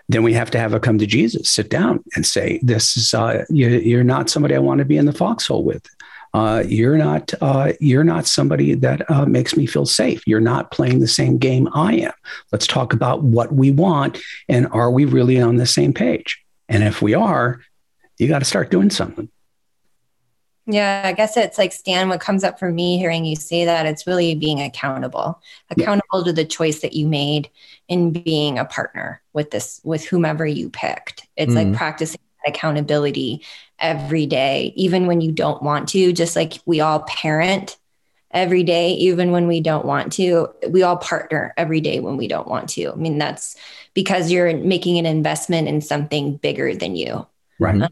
Then we have to have a come to Jesus, sit down and say, "This is uh, you, are not somebody I want to be in the foxhole with. Uh, you're not uh, you're not somebody that uh, makes me feel safe. You're not playing the same game I am. Let's talk about what we want and are we really on the same page? And if we are, you got to start doing something." Yeah, I guess it's like Stan, what comes up for me hearing you say that, it's really being accountable, accountable yeah. to the choice that you made in being a partner with this, with whomever you picked. It's mm-hmm. like practicing accountability every day, even when you don't want to, just like we all parent every day, even when we don't want to. We all partner every day when we don't want to. I mean, that's because you're making an investment in something bigger than you. Right.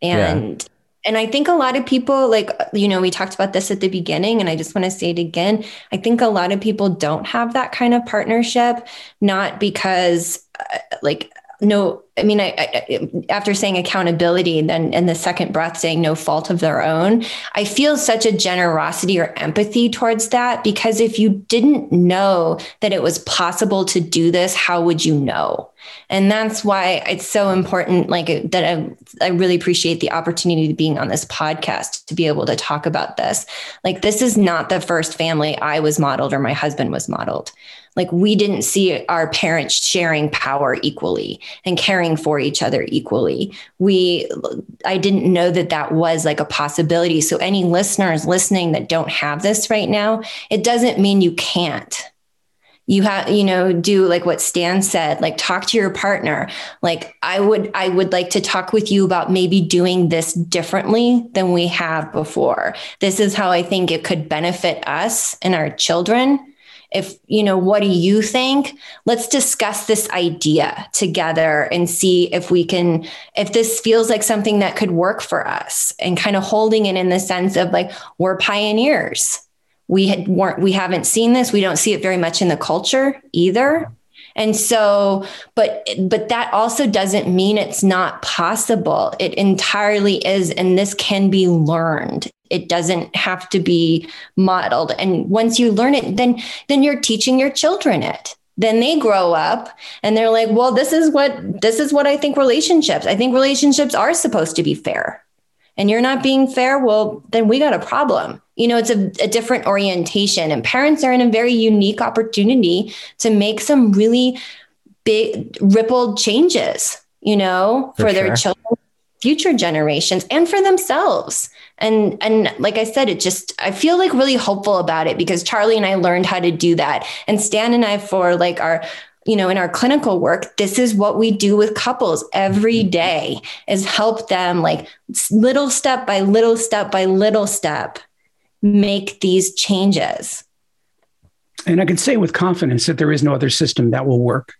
and yeah and I think a lot of people, like, you know, we talked about this at the beginning, and I just want to say it again. I think a lot of people don't have that kind of partnership, not because, uh, like, no i mean I, I, after saying accountability then in the second breath saying no fault of their own i feel such a generosity or empathy towards that because if you didn't know that it was possible to do this how would you know? And that's why it's so important like that i, I really appreciate the opportunity of being on this podcast to be able to talk about this. Like this is not the first family i was modeled or my husband was modeled like we didn't see our parents sharing power equally and caring for each other equally. We, I didn't know that that was like a possibility. So, any listeners listening that don't have this right now, it doesn't mean you can't. you have you know do like what stan said like talk to your partner like i would i would like to talk with you about maybe doing this differently than we have before this is how i think it could benefit us and our children if you know what do you think? Let's discuss this idea together and see if we can if this feels like something that could work for us and kind of holding it in the sense of like we're pioneers. We had weren't we haven't seen this. We don't see it very much in the culture either. And so but but that also doesn't mean it's not possible. It entirely is and this can be learned it doesn't have to be modeled. And once you learn it then then you're teaching your children it. Then they grow up and they're like well this is what this is what i think relationships i think relationships are supposed to be fair. And you're not being fair? Well then we got a problem. You know it's a, a, different orientation. And parents are in a very unique opportunity to make some really big rippled changes you know for, for their children future generations and for themselves and and like i said it just i feel like really hopeful about it because charlie and i learned how to do that and stan and i for like our you know in our clinical work this is what we do with couples every mm-hmm. is help them like little step by little step by little step make these changes. And I can say with confidence that there is no other system that will work.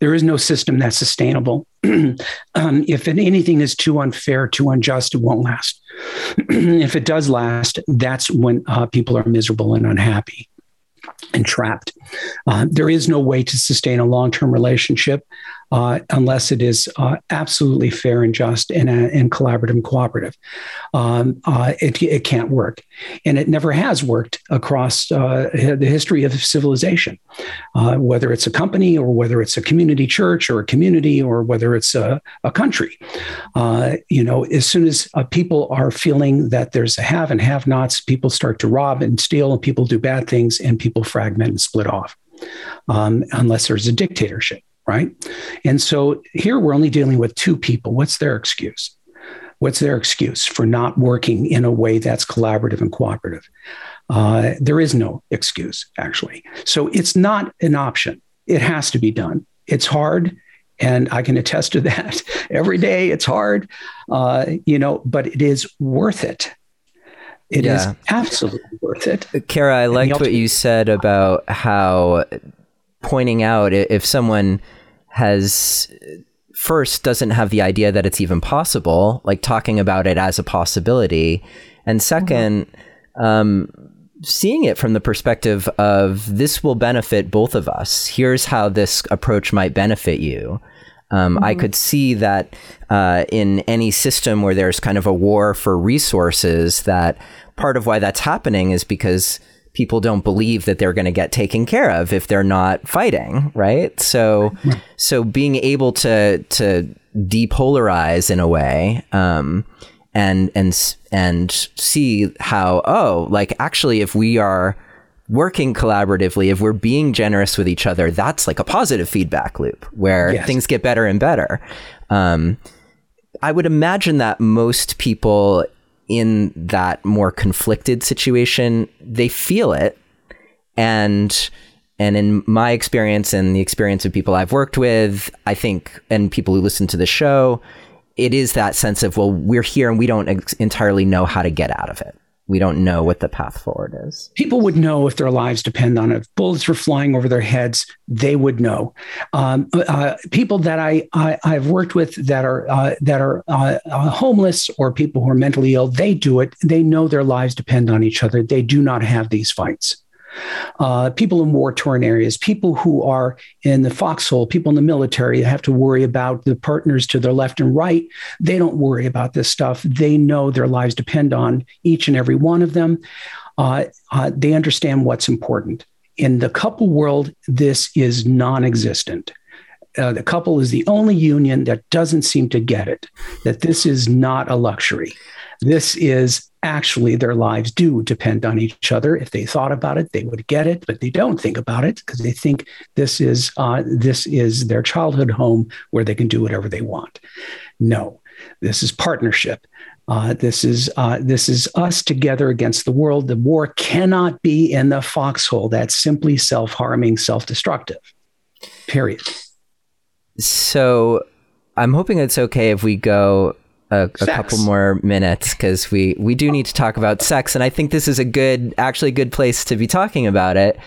There is no system that's sustainable. um, if anything is too unfair, too unjust, it won't last. if it does last, that's when uh, people are miserable and unhappy and trapped. Uh, there is no way to sustain a long term relationship uh, unless it is uh, absolutely fair and just and, uh, and collaborative and cooperative. Um, uh, it, it can't work. And it never has worked across uh, the history of civilization, whether it's a company or whether it's a community church or a community or whether it's a, a country. you know, as soon as people are feeling that there's a have and have nots, people start to rob and steal and people do bad things and people fragment and split off. Um, unless there's a dictatorship right? And so here we're only dealing with two people. What's their excuse? What's their excuse for not working in a way that's collaborative and cooperative? Uh, there is no excuse, actually. So it's not an option. It has to be done. It's hard. And I can attest to that every day. It's hard, uh, you know, but it is worth it. It yeah. is absolutely worth it. Kara, I liked what you said about how pointing out if someone has first doesn't have the idea that it's even possible, like talking about it as a possibility, and 2nd mm-hmm. um, seeing it from the perspective of this will benefit both of us. Here's how this approach might benefit you. Um, mm-hmm. I could see that uh, in any system where there's kind of a war for resources, that part of why that's happening is because people don't believe that they're going to get taken care of if they're not fighting, right? So, so being able to to depolarize in a way, um, and and and see how oh, like actually, if we are working collaboratively, if we're being generous with each other, that's like a positive feedback loop where yes. things get better and better. Um, I would imagine that most people in that more conflicted situation, they feel it. And and in my experience and the experience of people I've worked with, I think, and people who listen to the show, it is that sense of, well, we're here and we don't ex- entirely know how to get out of it we don't know what the path forward is. People would know if their lives depend on it. If bullets were flying over their heads, they would know. Um, uh, people that I, I have worked with that are uh, that are uh, uh, homeless or people who are mentally ill, they do it. They know their lives depend on each other. They do not have these fights uh, people in war torn areas, people who are in the foxhole, people in the military have to worry about the partners to their left and right. They don't worry about this stuff. They know their lives depend on each and every one of them. Uh, uh, they understand what's important. In the couple world, this is non existent. Uh, the couple is the only union that doesn't seem to get it, that this is not a luxury. This is actually their lives do depend on each other. If they thought about it, they would get it, but they don't think about it because they think this is uh, this is their childhood home where they can do whatever they want. No, this is partnership. Uh, this is uh, this is us together against the world. The war cannot be in the foxhole. That's simply self-harming, self-destructive. Period. So, I'm hoping it's okay if we go a, a couple more minutes because we we do need to talk about sex, and I think this is a good, actually, good place to be talking about it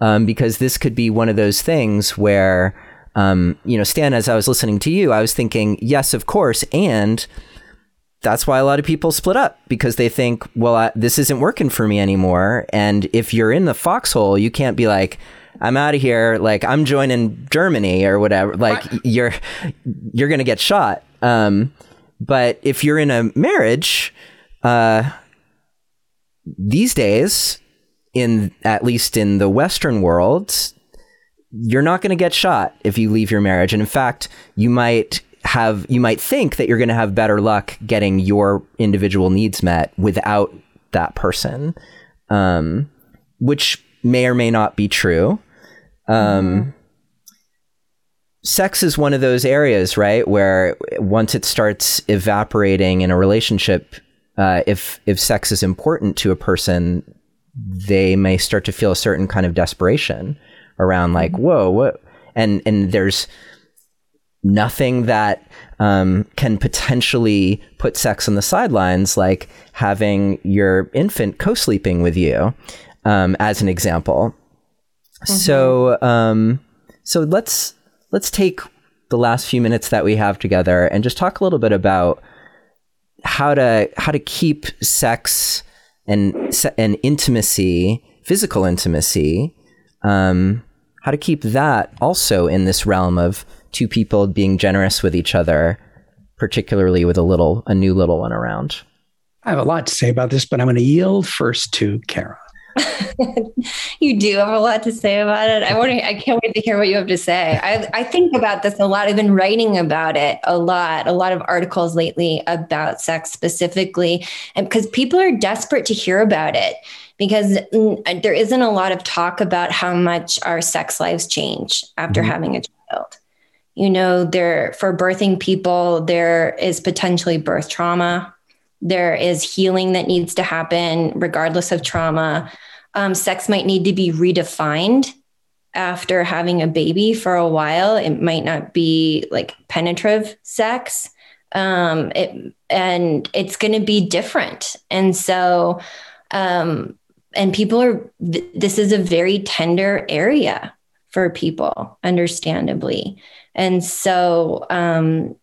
um, because this could be one of those things where, um, you know, Stan, as I was listening to you, I was thinking, yes, of course, and that's why a lot of people split up because they think, well, I, this isn't working for me anymore. And if you're in the foxhole, you can't be like, I'm out of here. Like I'm joining Germany or whatever. Like you're you're gonna get shot. Um, but if you're in a marriage, uh, these days, in at least in the Western world, you're not going to get shot if you leave your marriage. And in fact, you might have you might think that you're going to have better luck getting your individual needs met without that person, um, which may or may not be true. Um, mm-hmm. Sex is one of those areas, right, where once it starts evaporating in a relationship, uh, if if sex is important to a person, they may start to feel a certain kind of desperation around, like, mm-hmm. whoa, what? And and there's nothing that um, can potentially put sex on the sidelines, like having your infant co-sleeping with you, um, as an example. Mm-hmm. So, um, so let's let's take the last few minutes that we have together and just talk a little bit about how to how to keep sex and and intimacy, physical intimacy, um, how to keep that also in this realm of two people being generous with each other, particularly with a little a new little one around. I have a lot to say about this, but I'm going to yield first to Kara. you do have a lot to say about it. I want to, I can't wait to hear what you have to say. I, I think about this a lot. I've been writing about it a lot, a lot of articles lately about sex specifically, and because people are desperate to hear about it because there isn't a lot of talk about how much our sex lives change after mm-hmm. having a child you know there for birthing people there is potentially birth trauma there is healing that needs to happen regardless of trauma um, sex might need to be redefined after having a baby for a while. It might not be like penetrative sex. Um, it, and it's going to be different. And so um, and people are th- this is a very tender area for people understandably. And so, um,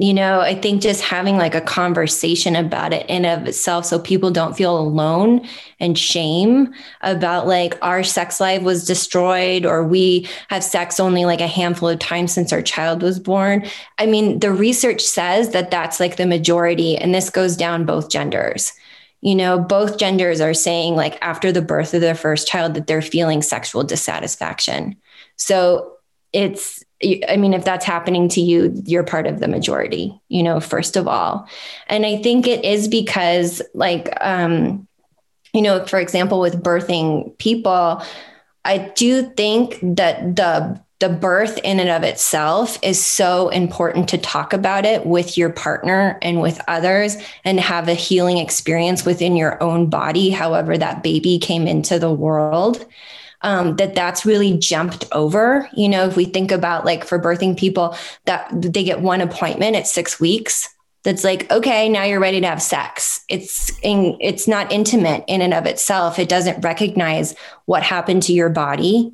you know, I think just having like a conversation about it in of itself so people don't feel alone and shame about like our sex life was destroyed or we have sex only like a handful of times since our child was born. I mean, the research says that that's like the majority and this goes down both genders. You know, both genders are saying like after the birth of their first child that they're feeling sexual dissatisfaction. So it's I mean, if that's happening to you, you're part of the majority, you know, first of all. And I think it is because, like, um, you know, for example, with birthing people, I do think that the the birth in and of itself is so important to talk about it with your partner and with others and have a healing experience within your own body however that baby came into the world um, that that's really jumped over. You know, if we think about like for birthing people that they get one appointment at six weeks, that's like okay now you're ready to have sex. It's in, it's not intimate in and of itself. It doesn't recognize what happened to your body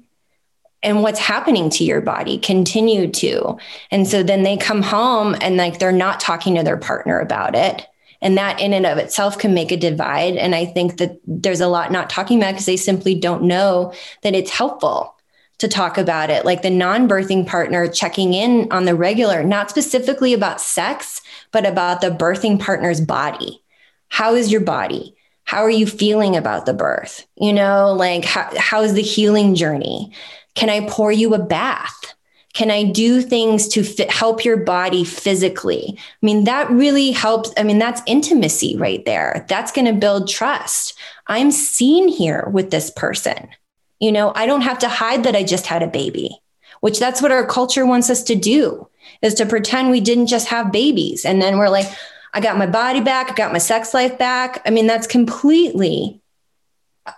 and what's happening to your body continue to. And so then they come home and like they're not talking to their partner about it and that in and of itself can make a divide. And I think that there's a lot not talking about because they simply don't know that it's helpful to talk about it. Like the non birthing partner checking in on the regular, not specifically about sex, but about the birthing partner's body. How is your body? How are you feeling about the birth? You know, like how, how is the healing journey? Can I pour you a bath? Can I do things to fit, help your body physically? I mean, that really helps. I mean, that's intimacy right there. That's going to build trust. I'm seen here with this person. You know, I don't have to hide that I just had a baby, which that's what our culture wants us to do is to pretend we didn't just have babies. And then we're like, I got my body back, I got my sex life back. I mean, that's completely, uh,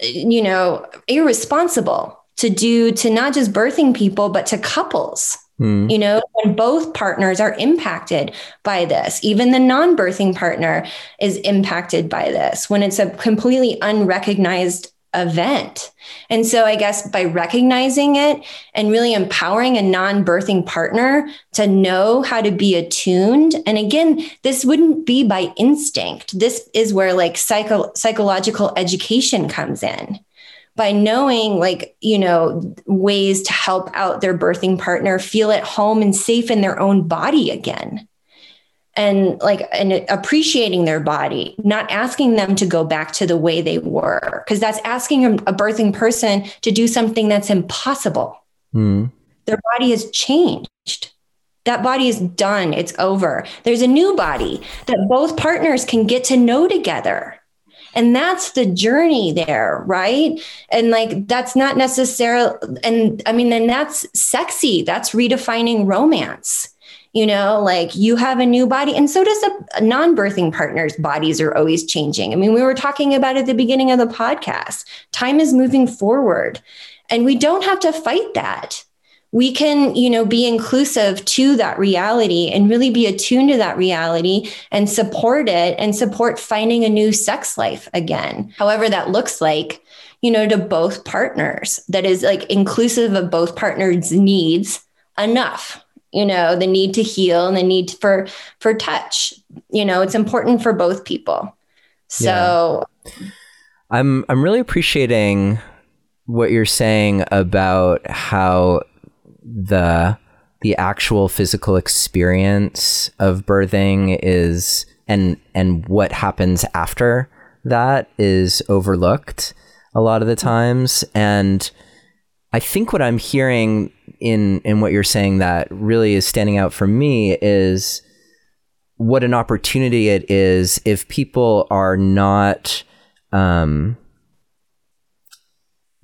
you know, irresponsible to do to not just birthing people, but to couples. Mm. You know, when both partners are impacted by this, even the non birthing partner is impacted by this, when it's a completely unrecognized event. And so I guess by recognizing it and really empowering a non-birthing partner to know how to be attuned. And again, this wouldn't be by instinct. This is where like psycho- psychological education comes in. By knowing like, you know, ways to help out their birthing partner feel at home and safe in their own body again. And like and appreciating their body not asking them to go back to the way they were because that's asking a, birthing person to do something that's impossible. Mm. their body has changed. That body is done. It's over. There's a new body that both partners can get to know together and that's the journey there right? And like that's not necessarily and i mean and that's sexy. That's redefining romance you know? Like you have a new body and so does a, non-birthing partner's bodies are always changing. I mean we were talking about at the beginning of the podcast time is moving forward and we don't have to fight that we can you know be inclusive to that reality and really be attuned to that reality and support it and support finding a new sex life again however that looks like you know to both partners that is like inclusive of both partners needs enough you know the need to heal and the need for for touch you know it's important for both people so yeah. i'm i'm really appreciating what you're saying about how the the actual physical experience of birthing is and and what happens after that is overlooked a lot of the times. And i think what i'm hearing in in what you're saying that really is standing out for me is what an opportunity it is if people are not um,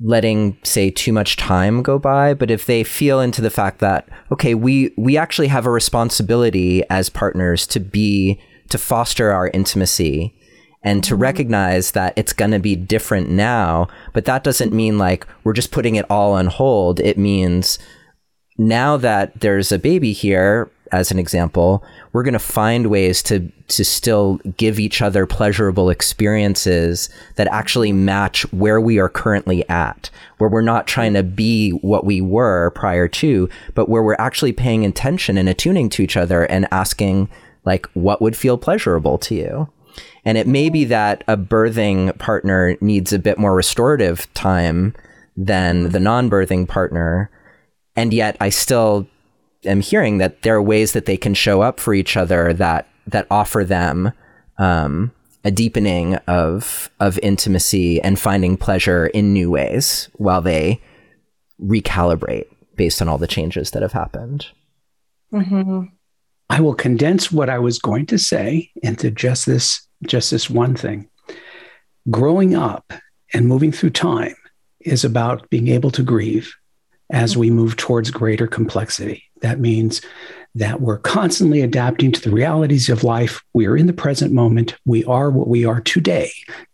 letting say too much time go by but if they feel into the fact that okay we we actually have a responsibility as partners to be to foster our intimacy and to mm-hmm. recognize that it's going to be different now but that doesn't mean like we're just putting it all on hold it means now that there's a baby here, as an example, we're going to find ways to to still give each other pleasurable experiences that actually match where we are currently at, where we're not trying to be what we were prior to, but where we're actually paying attention and attuning to each other and asking like what would feel pleasurable to you. And it may be that a birthing partner needs a bit more restorative time than the non-birthing partner and yet I still am hearing that there are ways that they can show up for each other that that offer them um, a deepening of of intimacy and finding pleasure in new ways while they recalibrate based on all the changes that have happened. Mm-hmm. I will condense what I was going to say into just this just this one thing. Growing up and moving through time is about being able to grieve as we move towards greater complexity. That means that we're constantly adapting to the realities of life. We are in the present moment. We are what we are today,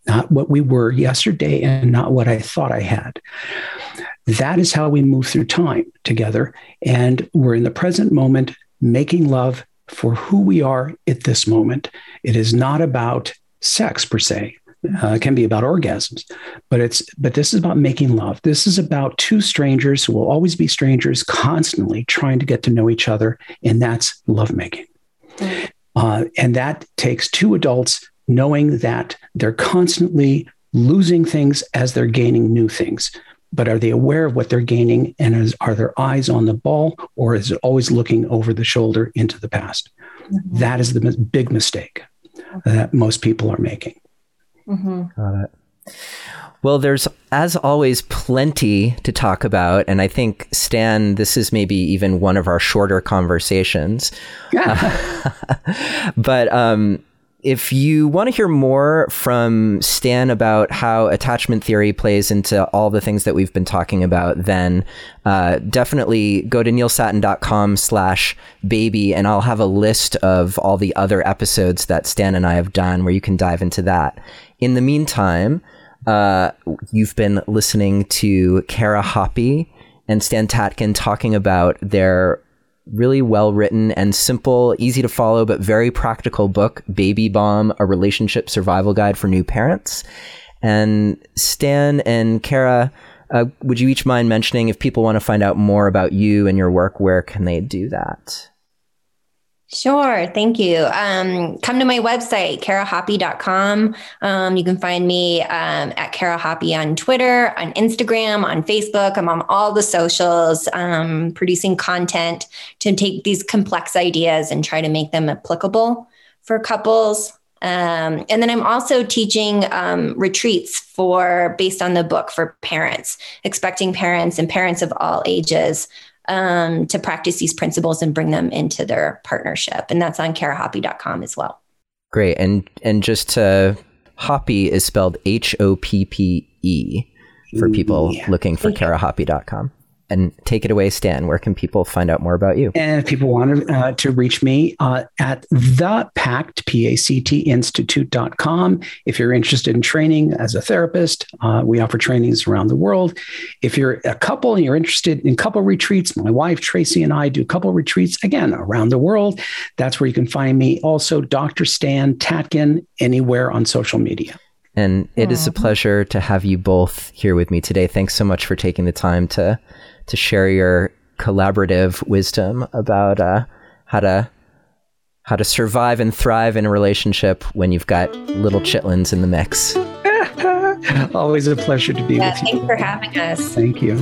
not what we were yesterday and not what I thought I had. That is how we move through time together. And we're in the present moment, making love for who we are at this moment. It is not about sex per se. Uh, can be about orgasms, but it's but this is about making love. This is about two strangers who will always be strangers, constantly trying to get to know each other, and that's lovemaking. Mm. Uh, and that takes two adults knowing that they're constantly losing things as they're gaining new things. But are they aware of what they're gaining, and is, are their eyes on the ball, or is it always looking over the shoulder into the past? Mm-hmm. That is the big mistake that most people are making. Mm-hmm. Got it. Well, there's, as always, plenty to talk about. And I think, Stan, this is maybe even one of our shorter conversations. Yeah. Uh, but um, if you want to hear more from Stan about how attachment theory plays into all the things that we've been talking about, then uh, definitely go to neilsattin.com slash baby and I'll have a list of all the other episodes that Stan and I have done where you can dive into that. In the meantime, uh, you've been listening to Kara Hoppe and Stan Tatkin talking about their really well written and simple, easy to follow, but very practical book, Baby Bomb, a relationship survival guide for new parents. And Stan and Kara, uh, would you each mind mentioning if people want to find out more about you and your work, where can they do that? Sure. Thank you. Um, come to my website, karahoppe.com. Um, you can find me um, at Kara Hoppe on Twitter, on Instagram, on Facebook. I'm on all the socials, um, producing content to take these complex ideas and try to make them applicable for couples. Um, and then I'm also teaching um, retreats for based on the book for parents, expecting parents and parents of all ages um, to practice these principles and bring them into their partnership. And that's on karahoppe.com as well. Great. And and just to Hoppe is spelled H O P P E for people looking for karahoppe.com and take it away, Stan. Where can people find out more about you? And if people want to, uh, to reach me uh, at the PACT, P-A-C-T Institute.com. If you're interested in training as a therapist, uh, we offer trainings around the world. If you're a couple and you're interested in couple retreats, my wife Tracy and I do couple retreats again around the world. That's where you can find me. Also, Dr. Stan Tatkin anywhere on social media. And it Aww. is a pleasure to have you both here with me today. Thanks so much for taking the time to to share your collaborative wisdom about uh, how to how to survive and thrive in a relationship when you've got little chitlins in the mix. Always a pleasure to be yeah, with you. Thanks for having us. Thank you.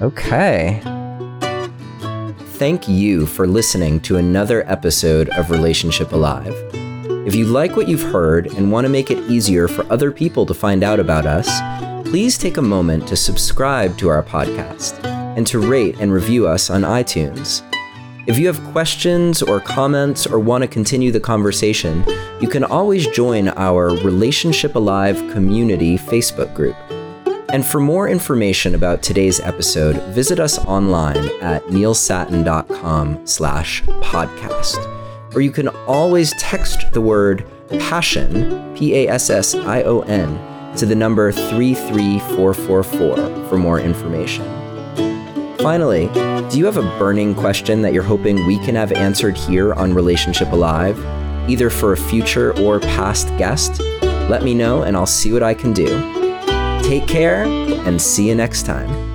Okay. Thank you for listening to another episode of Relationship Alive. If you like what you've heard and want to make it easier for other people to find out about us, please take a moment to subscribe to our podcast and to rate and review us on iTunes. If you have questions or comments or want to continue the conversation, you can always join our Relationship Alive community Facebook group. And for more information about today's episode, visit us online at neilsattin.com slash podcast. Or you can always text the word passion, P-A-S-S-I-O-N, to the number 33444 for more information. Finally, do you have a burning question that you're hoping we can have answered here on Relationship Alive, either for a future or past guest? Let me know and I'll see what I can do. Take care and see you next time.